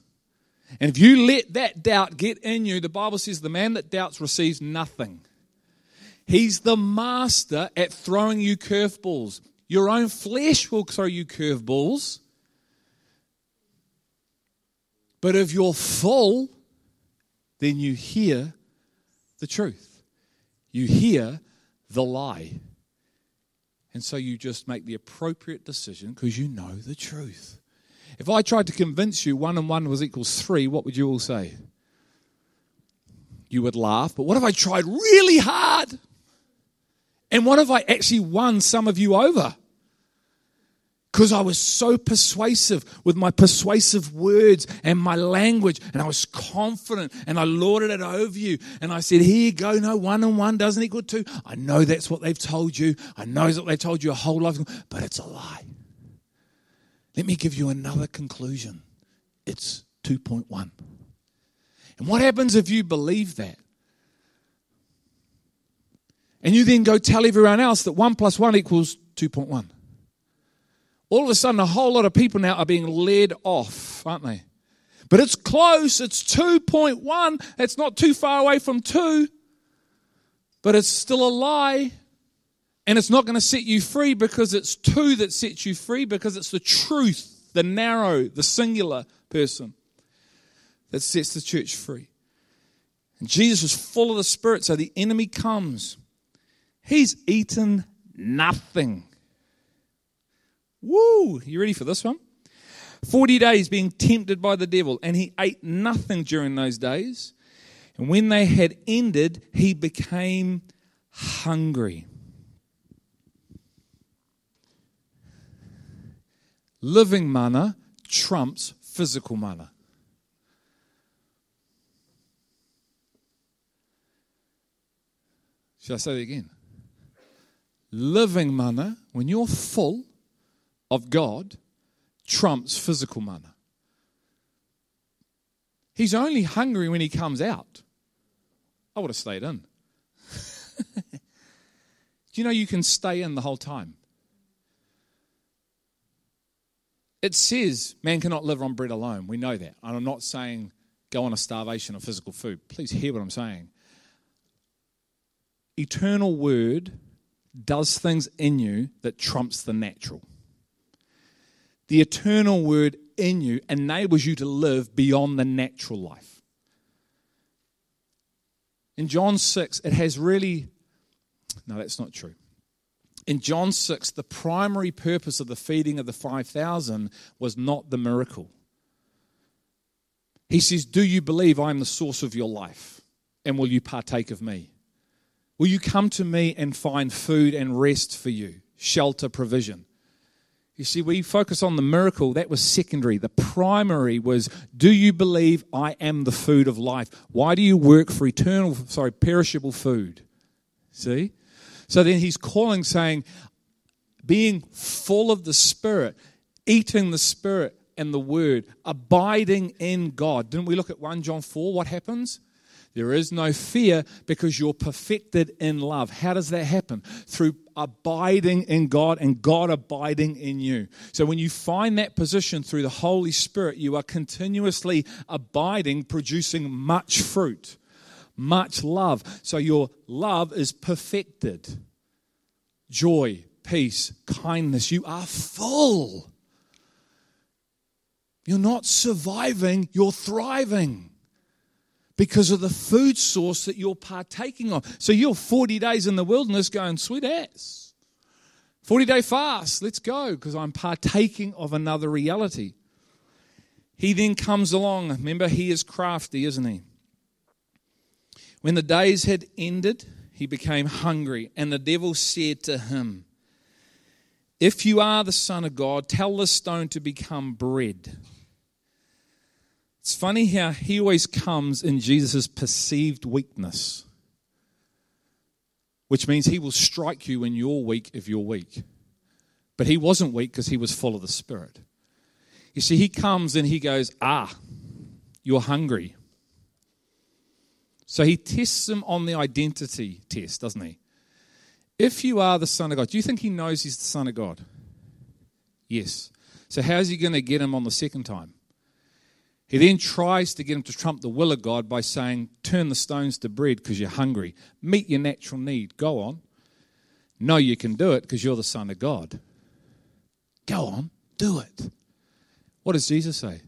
And if you let that doubt get in you, the Bible says the man that doubts receives nothing. He's the master at throwing you curveballs. Your own flesh will throw you curveballs. But if you're full, then you hear the truth. You hear the lie. And so you just make the appropriate decision because you know the truth. If I tried to convince you one and one was equals three, what would you all say? You would laugh. But what if I tried really hard? And what if I actually won some of you over? Because I was so persuasive with my persuasive words and my language, and I was confident, and I lorded it over you. And I said, Here you go, no, one and one doesn't equal two. I know that's what they've told you. I know that they've told you a whole life, but it's a lie. Let me give you another conclusion it's 2.1. And what happens if you believe that? And you then go tell everyone else that 1 plus 1 equals 2.1. All of a sudden, a whole lot of people now are being led off, aren't they? But it's close. It's 2.1. It's not too far away from 2. But it's still a lie. And it's not going to set you free because it's 2 that sets you free, because it's the truth, the narrow, the singular person that sets the church free. And Jesus was full of the Spirit, so the enemy comes He's eaten nothing. Woo! You ready for this one? 40 days being tempted by the devil, and he ate nothing during those days. And when they had ended, he became hungry. Living manna trumps physical manna. Should I say that again? Living manna, when you're full of God, trumps physical manna. He's only hungry when he comes out. I would have stayed in. Do you know you can stay in the whole time? It says man cannot live on bread alone. We know that. And I'm not saying go on a starvation of physical food. Please hear what I'm saying. Eternal word does things in you that trumps the natural. The eternal word in you enables you to live beyond the natural life. In John 6, it has really, no, that's not true. In John 6, the primary purpose of the feeding of the 5,000 was not the miracle. He says, Do you believe I am the source of your life? And will you partake of me? Will you come to me and find food and rest for you, shelter, provision? You see, we focus on the miracle, that was secondary. The primary was, do you believe I am the food of life? Why do you work for eternal, sorry, perishable food? See? So then he's calling, saying, being full of the Spirit, eating the Spirit and the Word, abiding in God. Didn't we look at 1 John 4? What happens? There is no fear because you're perfected in love. How does that happen? Through abiding in God and God abiding in you. So when you find that position through the Holy Spirit, you are continuously abiding, producing much fruit, much love. So your love is perfected. Joy, peace, kindness. You are full. You're not surviving, you're thriving because of the food source that you're partaking of. So you're 40 days in the wilderness going, sweet ass. 40 day fast, let's go, because I'm partaking of another reality. He then comes along. Remember, he is crafty, isn't he? When the days had ended, he became hungry, and the devil said to him, If you are the Son of God, tell the stone to become bread. It's funny how he always comes in Jesus' perceived weakness, which means he will strike you when you're weak if you're weak. But he wasn't weak because he was full of the Spirit. You see, he comes and he goes, Ah, you're hungry. So he tests them on the identity test, doesn't he? If you are the Son of God, do you think he knows he's the Son of God? Yes. So how's he going to get him on the second time? He then tries to get him to trump the will of God by saying, Turn the stones to bread because you're hungry. Meet your natural need. Go on. No, you can do it because you're the Son of God. Go on, do it. What does Jesus say?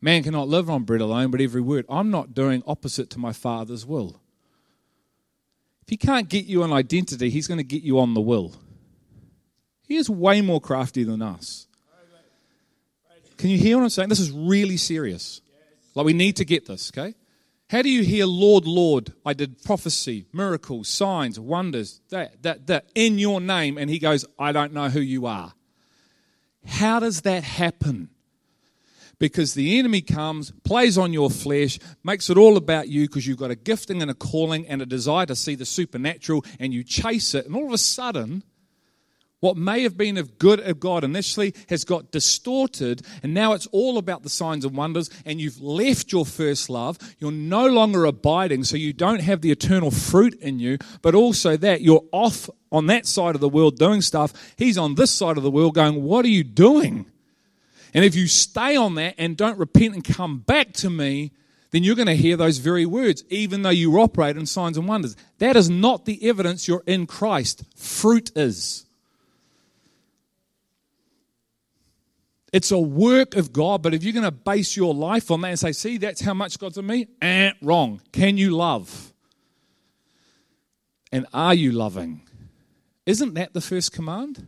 Man cannot live on bread alone, but every word. I'm not doing opposite to my Father's will. If he can't get you an identity, he's going to get you on the will. He is way more crafty than us. Can you hear what I'm saying? This is really serious. Like, we need to get this, okay? How do you hear, Lord, Lord, I did prophecy, miracles, signs, wonders, that, that, that, in your name? And he goes, I don't know who you are. How does that happen? Because the enemy comes, plays on your flesh, makes it all about you because you've got a gifting and a calling and a desire to see the supernatural, and you chase it, and all of a sudden, what may have been of good of God initially has got distorted, and now it's all about the signs and wonders, and you've left your first love. You're no longer abiding, so you don't have the eternal fruit in you, but also that you're off on that side of the world doing stuff. He's on this side of the world going, What are you doing? And if you stay on that and don't repent and come back to me, then you're going to hear those very words, even though you operate in signs and wonders. That is not the evidence you're in Christ. Fruit is. It's a work of God, but if you're going to base your life on that and say, see, that's how much God's in me, eh, wrong. Can you love? And are you loving? Isn't that the first command?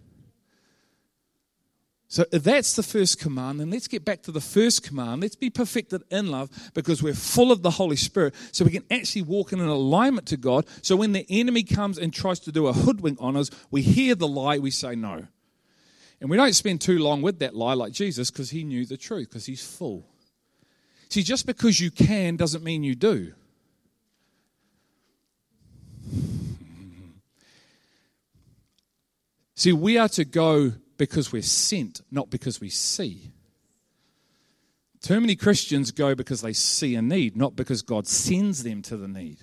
So if that's the first command, then let's get back to the first command. Let's be perfected in love because we're full of the Holy Spirit so we can actually walk in an alignment to God. So when the enemy comes and tries to do a hoodwink on us, we hear the lie, we say no. And we don't spend too long with that lie like Jesus because he knew the truth, because he's full. See, just because you can doesn't mean you do. See, we are to go because we're sent, not because we see. Too many Christians go because they see a need, not because God sends them to the need.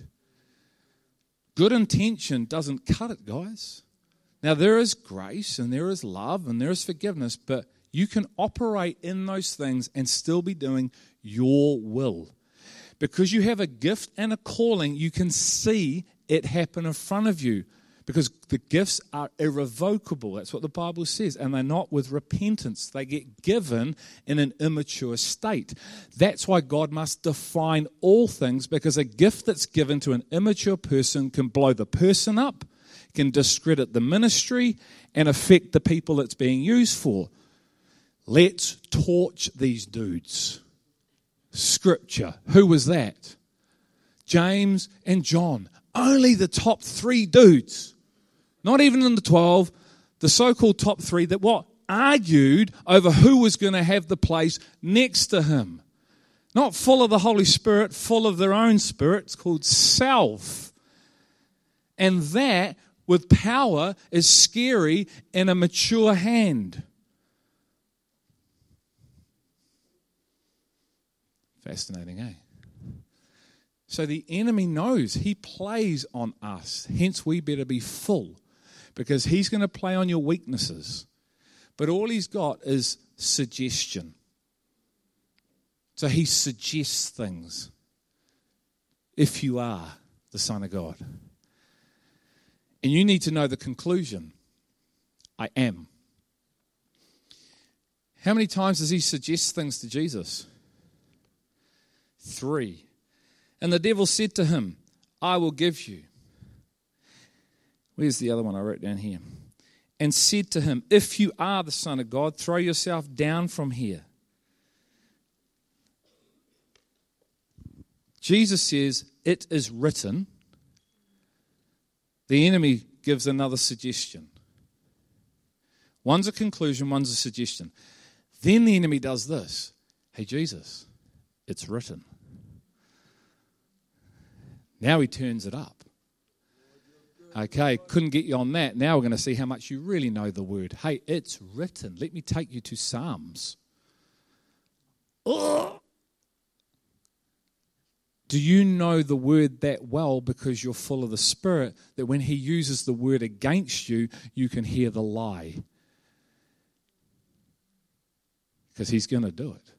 Good intention doesn't cut it, guys. Now, there is grace and there is love and there is forgiveness, but you can operate in those things and still be doing your will. Because you have a gift and a calling, you can see it happen in front of you. Because the gifts are irrevocable. That's what the Bible says. And they're not with repentance. They get given in an immature state. That's why God must define all things, because a gift that's given to an immature person can blow the person up can discredit the ministry and affect the people it's being used for. Let's torch these dudes. Scripture. Who was that? James and John. Only the top three dudes. Not even in the 12, the so called top three that what? Argued over who was going to have the place next to him. Not full of the Holy Spirit, full of their own spirit. It's called self. And that with power is scary in a mature hand. Fascinating, eh? So the enemy knows he plays on us. Hence, we better be full because he's going to play on your weaknesses. But all he's got is suggestion. So he suggests things if you are the Son of God. And you need to know the conclusion I am. How many times does he suggest things to Jesus? Three. And the devil said to him, I will give you. Where's the other one I wrote down here? And said to him, If you are the Son of God, throw yourself down from here. Jesus says, It is written. The enemy gives another suggestion. One's a conclusion, one's a suggestion. Then the enemy does this Hey, Jesus, it's written. Now he turns it up. Okay, couldn't get you on that. Now we're going to see how much you really know the word. Hey, it's written. Let me take you to Psalms. Ugh. Do you know the word that well because you're full of the Spirit that when he uses the word against you, you can hear the lie? Because he's going to do it.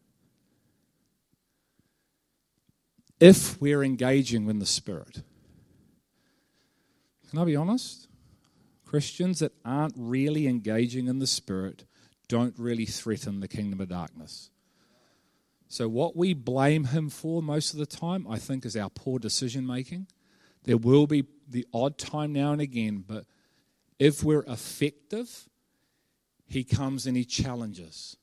If we're engaging in the Spirit. Can I be honest? Christians that aren't really engaging in the Spirit don't really threaten the kingdom of darkness. So, what we blame him for most of the time, I think, is our poor decision making. There will be the odd time now and again, but if we're effective, he comes and he challenges.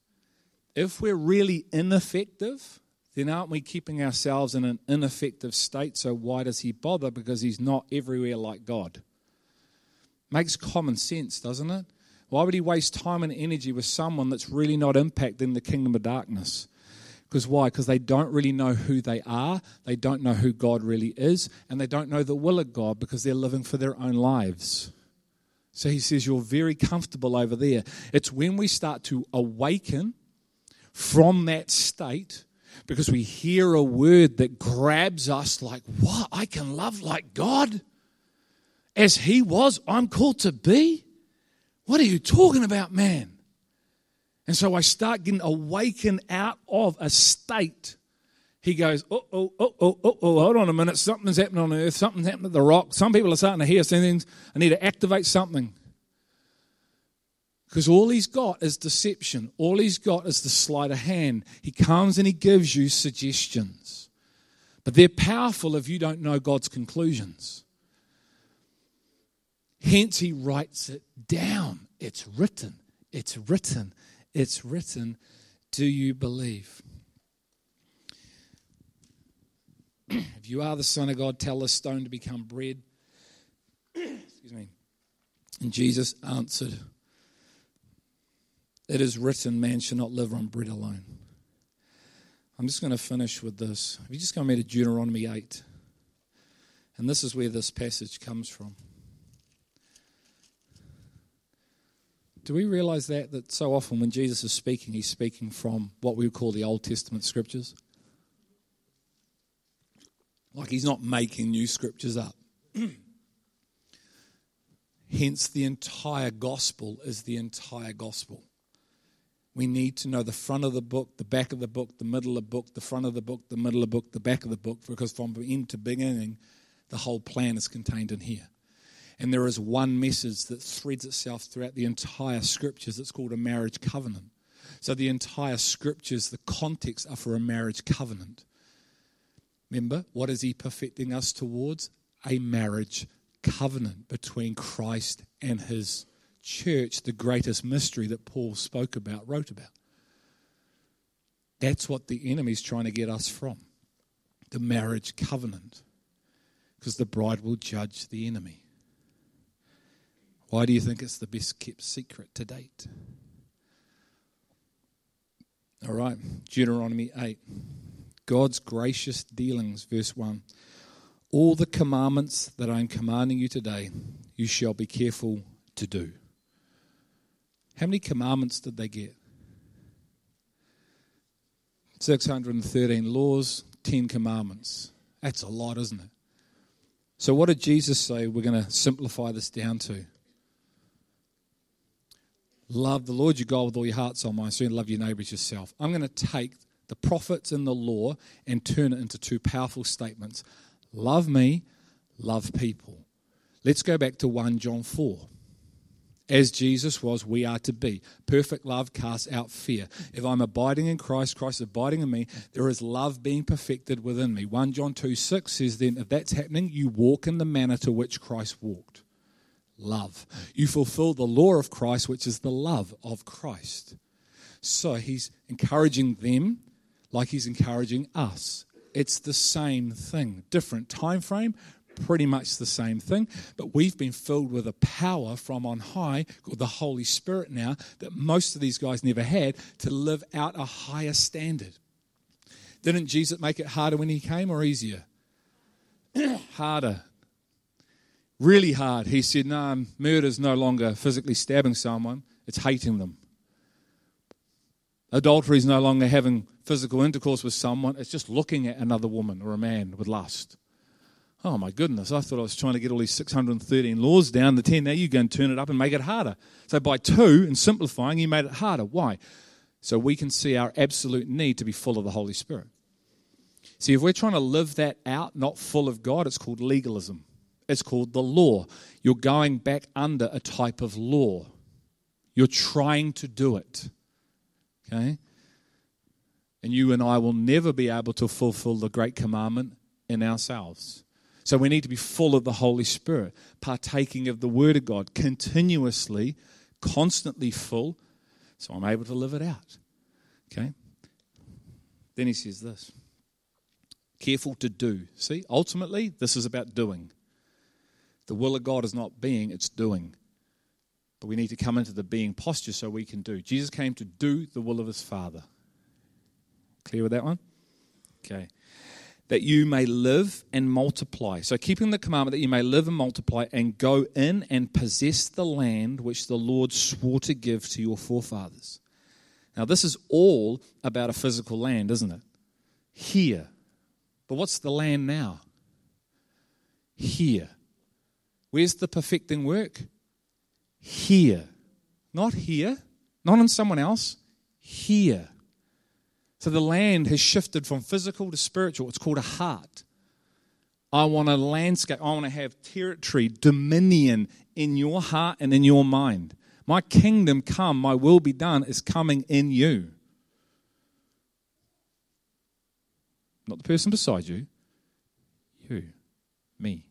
If we're really ineffective, then aren't we keeping ourselves in an ineffective state? So, why does he bother? Because he's not everywhere like God. Makes common sense, doesn't it? Why would he waste time and energy with someone that's really not impacting the kingdom of darkness? Because why? Because they don't really know who they are, they don't know who God really is, and they don't know the will of God because they're living for their own lives. So he says, You're very comfortable over there. It's when we start to awaken from that state because we hear a word that grabs us like, What? I can love like God? As he was, I'm called to be? What are you talking about, man? And so I start getting awakened out of a state. He goes, oh, oh, oh, oh, oh, oh, hold on a minute. Something's happening on earth. Something's happening at the rock. Some people are starting to hear things. I need to activate something. Because all he's got is deception. All he's got is the sleight of hand. He comes and he gives you suggestions. But they're powerful if you don't know God's conclusions. Hence, he writes it down. It's written. It's written. It's written, Do you believe? if you are the Son of God, tell the stone to become bread. Excuse me. And Jesus answered, It is written, man shall not live on bread alone. I'm just going to finish with this. If you just go me to Deuteronomy 8, and this is where this passage comes from. Do we realize that? That so often when Jesus is speaking, he's speaking from what we would call the Old Testament scriptures? Like he's not making new scriptures up. Hence, the entire gospel is the entire gospel. We need to know the front of the book, the back of the book, the middle of the book, the front of the book, the middle of the book, the back of the book, because from end to beginning, the whole plan is contained in here. And there is one message that threads itself throughout the entire scriptures. It's called a marriage covenant. So the entire scriptures, the context are for a marriage covenant. Remember, what is he perfecting us towards? A marriage covenant between Christ and his church, the greatest mystery that Paul spoke about, wrote about. That's what the enemy's trying to get us from the marriage covenant. Because the bride will judge the enemy. Why do you think it's the best kept secret to date? All right, Deuteronomy 8. God's gracious dealings, verse 1. All the commandments that I am commanding you today, you shall be careful to do. How many commandments did they get? 613 laws, 10 commandments. That's a lot, isn't it? So, what did Jesus say we're going to simplify this down to? Love the Lord your God with all your heart, soul, mind, and love your neighbors yourself. I'm going to take the prophets and the law and turn it into two powerful statements love me, love people. Let's go back to 1 John 4. as Jesus was, we are to be. Perfect love casts out fear. If I'm abiding in Christ, Christ is abiding in me, there is love being perfected within me. 1 John 2 6 says, Then if that's happening, you walk in the manner to which Christ walked. Love. You fulfill the law of Christ, which is the love of Christ. So he's encouraging them like he's encouraging us. It's the same thing, different time frame, pretty much the same thing, but we've been filled with a power from on high called the Holy Spirit now that most of these guys never had to live out a higher standard. Didn't Jesus make it harder when he came or easier? harder. Really hard. He said, No, murder is no longer physically stabbing someone, it's hating them. Adultery is no longer having physical intercourse with someone, it's just looking at another woman or a man with lust. Oh my goodness, I thought I was trying to get all these 613 laws down. The 10, now you go and turn it up and make it harder. So by two and simplifying, you made it harder. Why? So we can see our absolute need to be full of the Holy Spirit. See, if we're trying to live that out, not full of God, it's called legalism. It's called the law. You're going back under a type of law. You're trying to do it. Okay? And you and I will never be able to fulfill the great commandment in ourselves. So we need to be full of the Holy Spirit, partaking of the Word of God continuously, constantly full, so I'm able to live it out. Okay? Then he says this careful to do. See, ultimately, this is about doing. The will of God is not being, it's doing. But we need to come into the being posture so we can do. Jesus came to do the will of his Father. Clear with that one? Okay that you may live and multiply. So, keeping the commandment that you may live and multiply and go in and possess the land which the Lord swore to give to your forefathers. Now, this is all about a physical land, isn't it? Here. But what's the land now? Here. Where's the perfecting work? Here. Not here, not on someone else. Here. So the land has shifted from physical to spiritual. It's called a heart. I want a landscape. I want to have territory, dominion in your heart and in your mind. My kingdom come, my will be done is coming in you. Not the person beside you, you, me.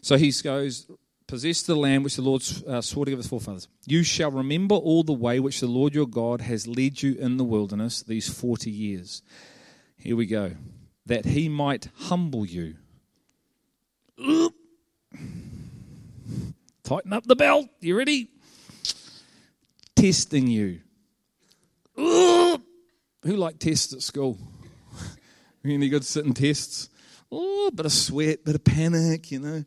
So he goes, possess the land which the Lord uh, swore to give his forefathers. You shall remember all the way which the Lord your God has led you in the wilderness these 40 years. Here we go. That he might humble you. Tighten up the belt. You ready? Testing you. Who like tests at school? Any good sitting tests? Oh, bit of sweat, bit of panic, you know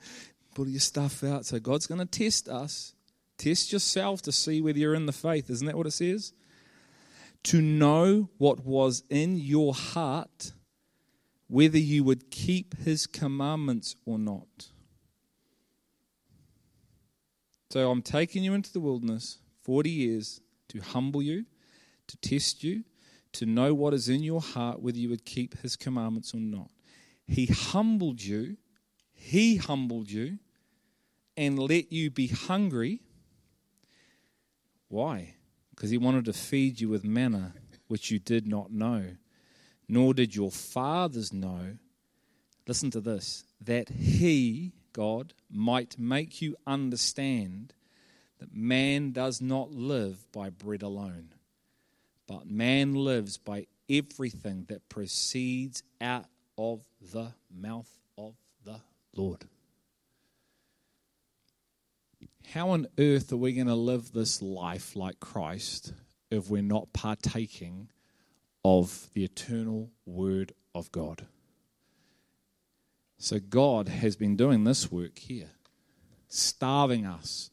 put your stuff out. So God's going to test us. Test yourself to see whether you're in the faith. Isn't that what it says? To know what was in your heart, whether you would keep his commandments or not. So I'm taking you into the wilderness 40 years to humble you, to test you, to know what is in your heart, whether you would keep his commandments or not. He humbled you he humbled you and let you be hungry. Why? Because He wanted to feed you with manna, which you did not know, nor did your fathers know. Listen to this that He, God, might make you understand that man does not live by bread alone, but man lives by everything that proceeds out of the mouth of the Lord. How on earth are we going to live this life like Christ if we're not partaking of the eternal Word of God? So, God has been doing this work here, starving us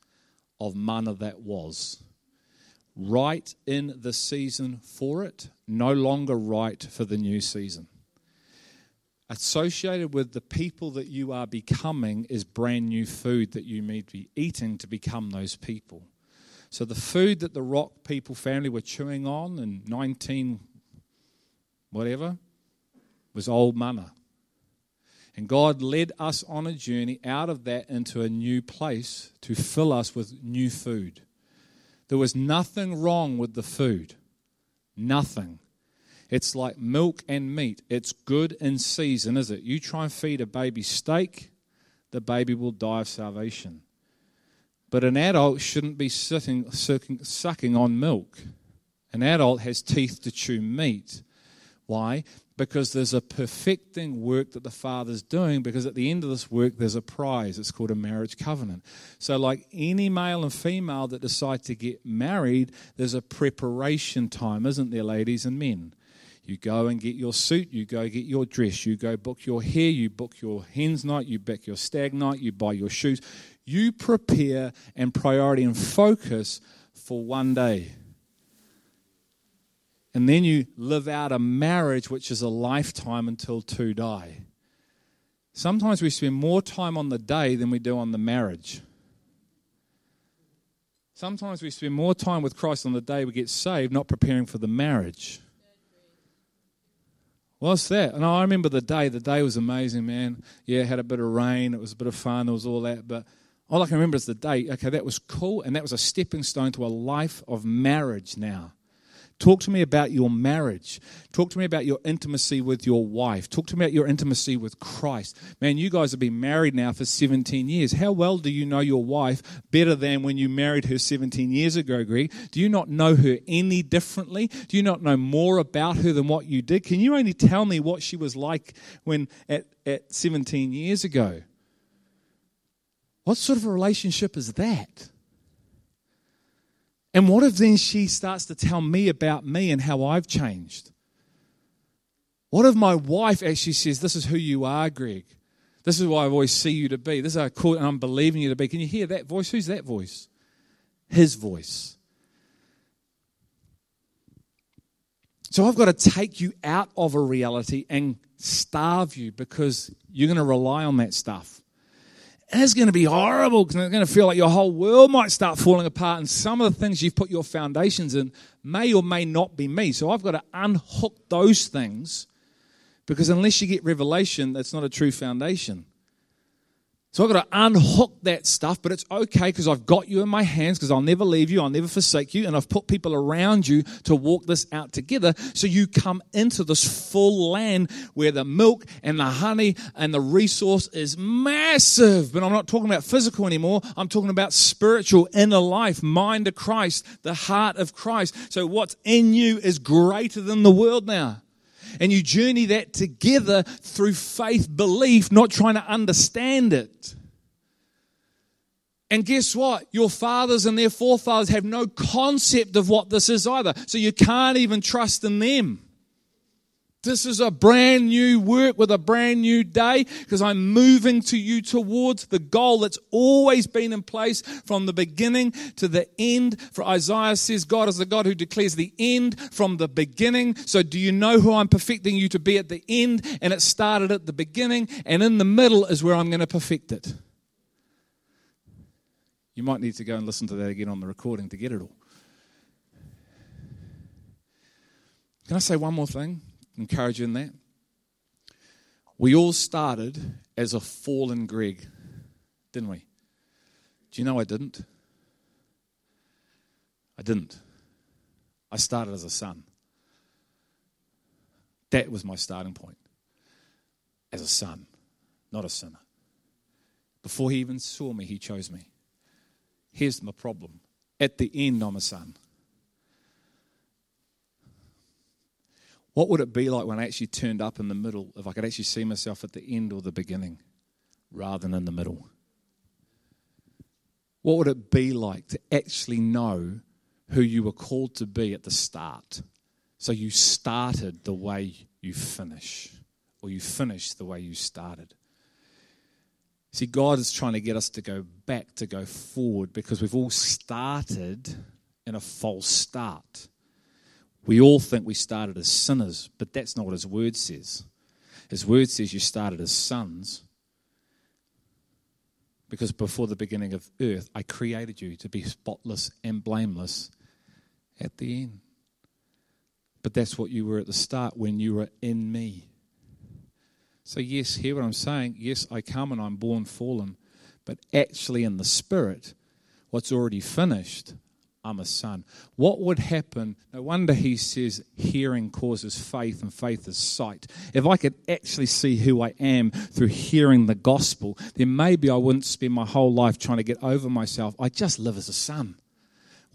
of manna that was. Right in the season for it, no longer right for the new season associated with the people that you are becoming is brand new food that you need to be eating to become those people. So the food that the rock people family were chewing on in 19 whatever was old manna. And God led us on a journey out of that into a new place to fill us with new food. There was nothing wrong with the food. Nothing. It's like milk and meat. It's good in season, is it? You try and feed a baby steak, the baby will die of salvation. But an adult shouldn't be sitting, sucking, sucking on milk. An adult has teeth to chew meat. Why? Because there's a perfecting work that the Father's doing, because at the end of this work, there's a prize. It's called a marriage covenant. So, like any male and female that decide to get married, there's a preparation time, isn't there, ladies and men? You go and get your suit, you go get your dress, you go book your hair, you book your hens night, you book your stag night, you buy your shoes. You prepare and priority and focus for one day. And then you live out a marriage which is a lifetime until two die. Sometimes we spend more time on the day than we do on the marriage. Sometimes we spend more time with Christ on the day we get saved, not preparing for the marriage. What's that? And I remember the day. The day was amazing, man. Yeah, had a bit of rain. It was a bit of fun. There was all that. But all I can remember is the day. Okay, that was cool. And that was a stepping stone to a life of marriage now. Talk to me about your marriage. Talk to me about your intimacy with your wife. Talk to me about your intimacy with Christ. Man, you guys have been married now for 17 years. How well do you know your wife better than when you married her 17 years ago, Greg? Do you not know her any differently? Do you not know more about her than what you did? Can you only tell me what she was like when at, at 17 years ago? What sort of a relationship is that? And what if then she starts to tell me about me and how I've changed? What if my wife actually says, This is who you are, Greg? This is why I always see you to be. This is how I call and I'm believing you to be. Can you hear that voice? Who's that voice? His voice. So I've got to take you out of a reality and starve you because you're going to rely on that stuff. It's going to be horrible because it's going to feel like your whole world might start falling apart. And some of the things you've put your foundations in may or may not be me. So I've got to unhook those things because unless you get revelation, that's not a true foundation. So I've got to unhook that stuff, but it's okay because I've got you in my hands because I'll never leave you, I'll never forsake you, and I've put people around you to walk this out together so you come into this full land where the milk and the honey and the resource is massive. But I'm not talking about physical anymore, I'm talking about spiritual, inner life, mind of Christ, the heart of Christ. So what's in you is greater than the world now and you journey that together through faith belief, not trying to understand it. And guess what? Your fathers and their forefathers have no concept of what this is either. So you can't even trust in them. This is a brand new work with a brand new day because I'm moving to you towards the goal that's always been in place from the beginning to the end. For Isaiah says, God is the God who declares the end from the beginning. So do you know who I'm perfecting you to be at the end? And it started at the beginning, and in the middle is where I'm going to perfect it. You might need to go and listen to that again on the recording to get it all. Can I say one more thing? Encourage you in that. We all started as a fallen Greg, didn't we? Do you know I didn't? I didn't. I started as a son. That was my starting point. As a son, not a sinner. Before he even saw me, he chose me. Here's my problem. At the end, I'm a son. What would it be like when I actually turned up in the middle, if I could actually see myself at the end or the beginning rather than in the middle? What would it be like to actually know who you were called to be at the start? So you started the way you finish, or you finish the way you started. See, God is trying to get us to go back, to go forward, because we've all started in a false start. We all think we started as sinners, but that's not what His Word says. His Word says you started as sons. Because before the beginning of earth, I created you to be spotless and blameless at the end. But that's what you were at the start when you were in me. So, yes, hear what I'm saying. Yes, I come and I'm born fallen. But actually, in the spirit, what's already finished, I'm a son. What would happen? No wonder he says hearing causes faith and faith is sight. If I could actually see who I am through hearing the gospel, then maybe I wouldn't spend my whole life trying to get over myself. I just live as a son.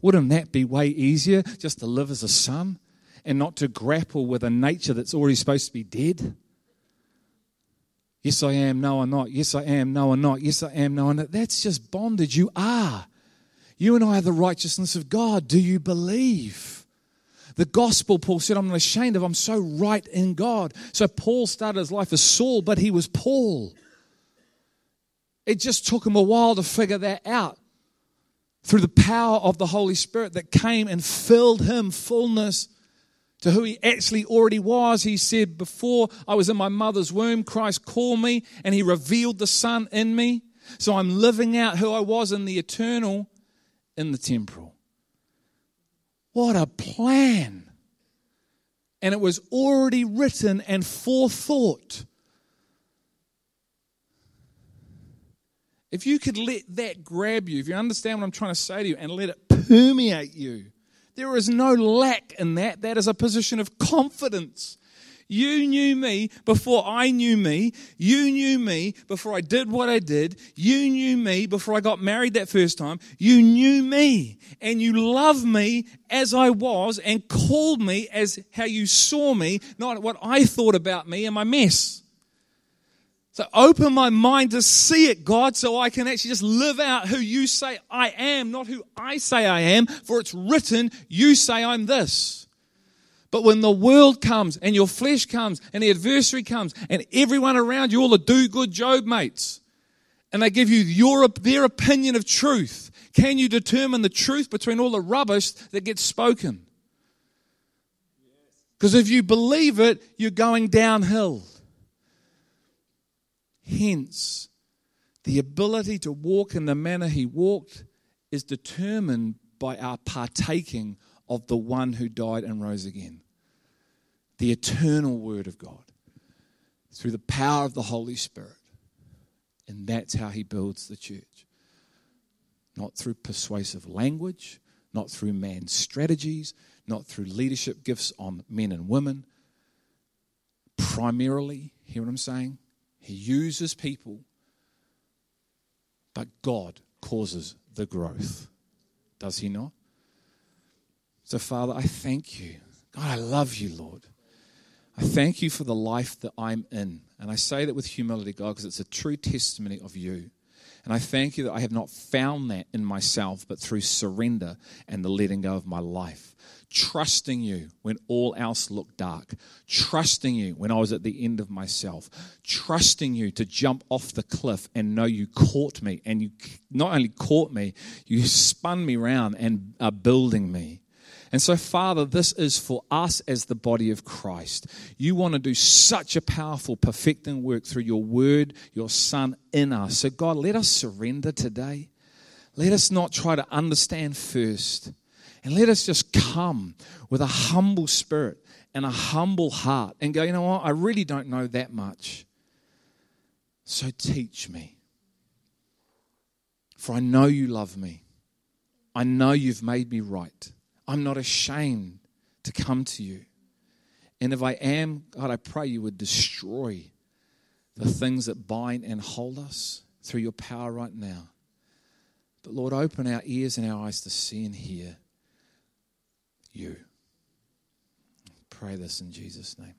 Wouldn't that be way easier just to live as a son and not to grapple with a nature that's already supposed to be dead? Yes, I am. No, I'm not. Yes, I am. No, I'm not. Yes, I am. No, I'm not. That's just bondage. You are. You and I are the righteousness of God. Do you believe? The gospel, Paul said, I'm not ashamed of. I'm so right in God. So Paul started his life as Saul, but he was Paul. It just took him a while to figure that out through the power of the Holy Spirit that came and filled him fullness to who he actually already was. He said, Before I was in my mother's womb, Christ called me and he revealed the Son in me. So I'm living out who I was in the eternal in the temporal. What a plan! And it was already written and forethought. If you could let that grab you, if you understand what I'm trying to say to you, and let it permeate you, there is no lack in that. That is a position of confidence. You knew me before I knew me. You knew me before I did what I did. You knew me before I got married that first time. You knew me and you love me as I was and called me as how you saw me, not what I thought about me and my mess. So open my mind to see it, God, so I can actually just live out who you say I am, not who I say I am, for it's written, you say I'm this. But when the world comes and your flesh comes and the adversary comes and everyone around you, all the do good Job mates, and they give you your, their opinion of truth, can you determine the truth between all the rubbish that gets spoken? Because if you believe it, you're going downhill. Hence, the ability to walk in the manner he walked is determined by our partaking of the one who died and rose again. The eternal Word of God through the power of the Holy Spirit. And that's how he builds the church. Not through persuasive language, not through man's strategies, not through leadership gifts on men and women. Primarily, hear what I'm saying? He uses people, but God causes the growth. Does He not? So, Father, I thank you. God, I love you, Lord. I thank you for the life that I'm in. And I say that with humility, God, because it's a true testimony of you. And I thank you that I have not found that in myself, but through surrender and the letting go of my life trusting you when all else looked dark, trusting you when I was at the end of myself, trusting you to jump off the cliff and know you caught me. And you not only caught me, you spun me around and are building me. And so, Father, this is for us as the body of Christ. You want to do such a powerful, perfecting work through your word, your Son in us. So, God, let us surrender today. Let us not try to understand first and let us just come with a humble spirit and a humble heart and go, you know what? I really don't know that much. So teach me. For I know you love me. I know you've made me right. I'm not ashamed to come to you. And if I am, God, I pray you would destroy the things that bind and hold us through your power right now. But Lord, open our ears and our eyes to see and hear you. Pray this in Jesus' name.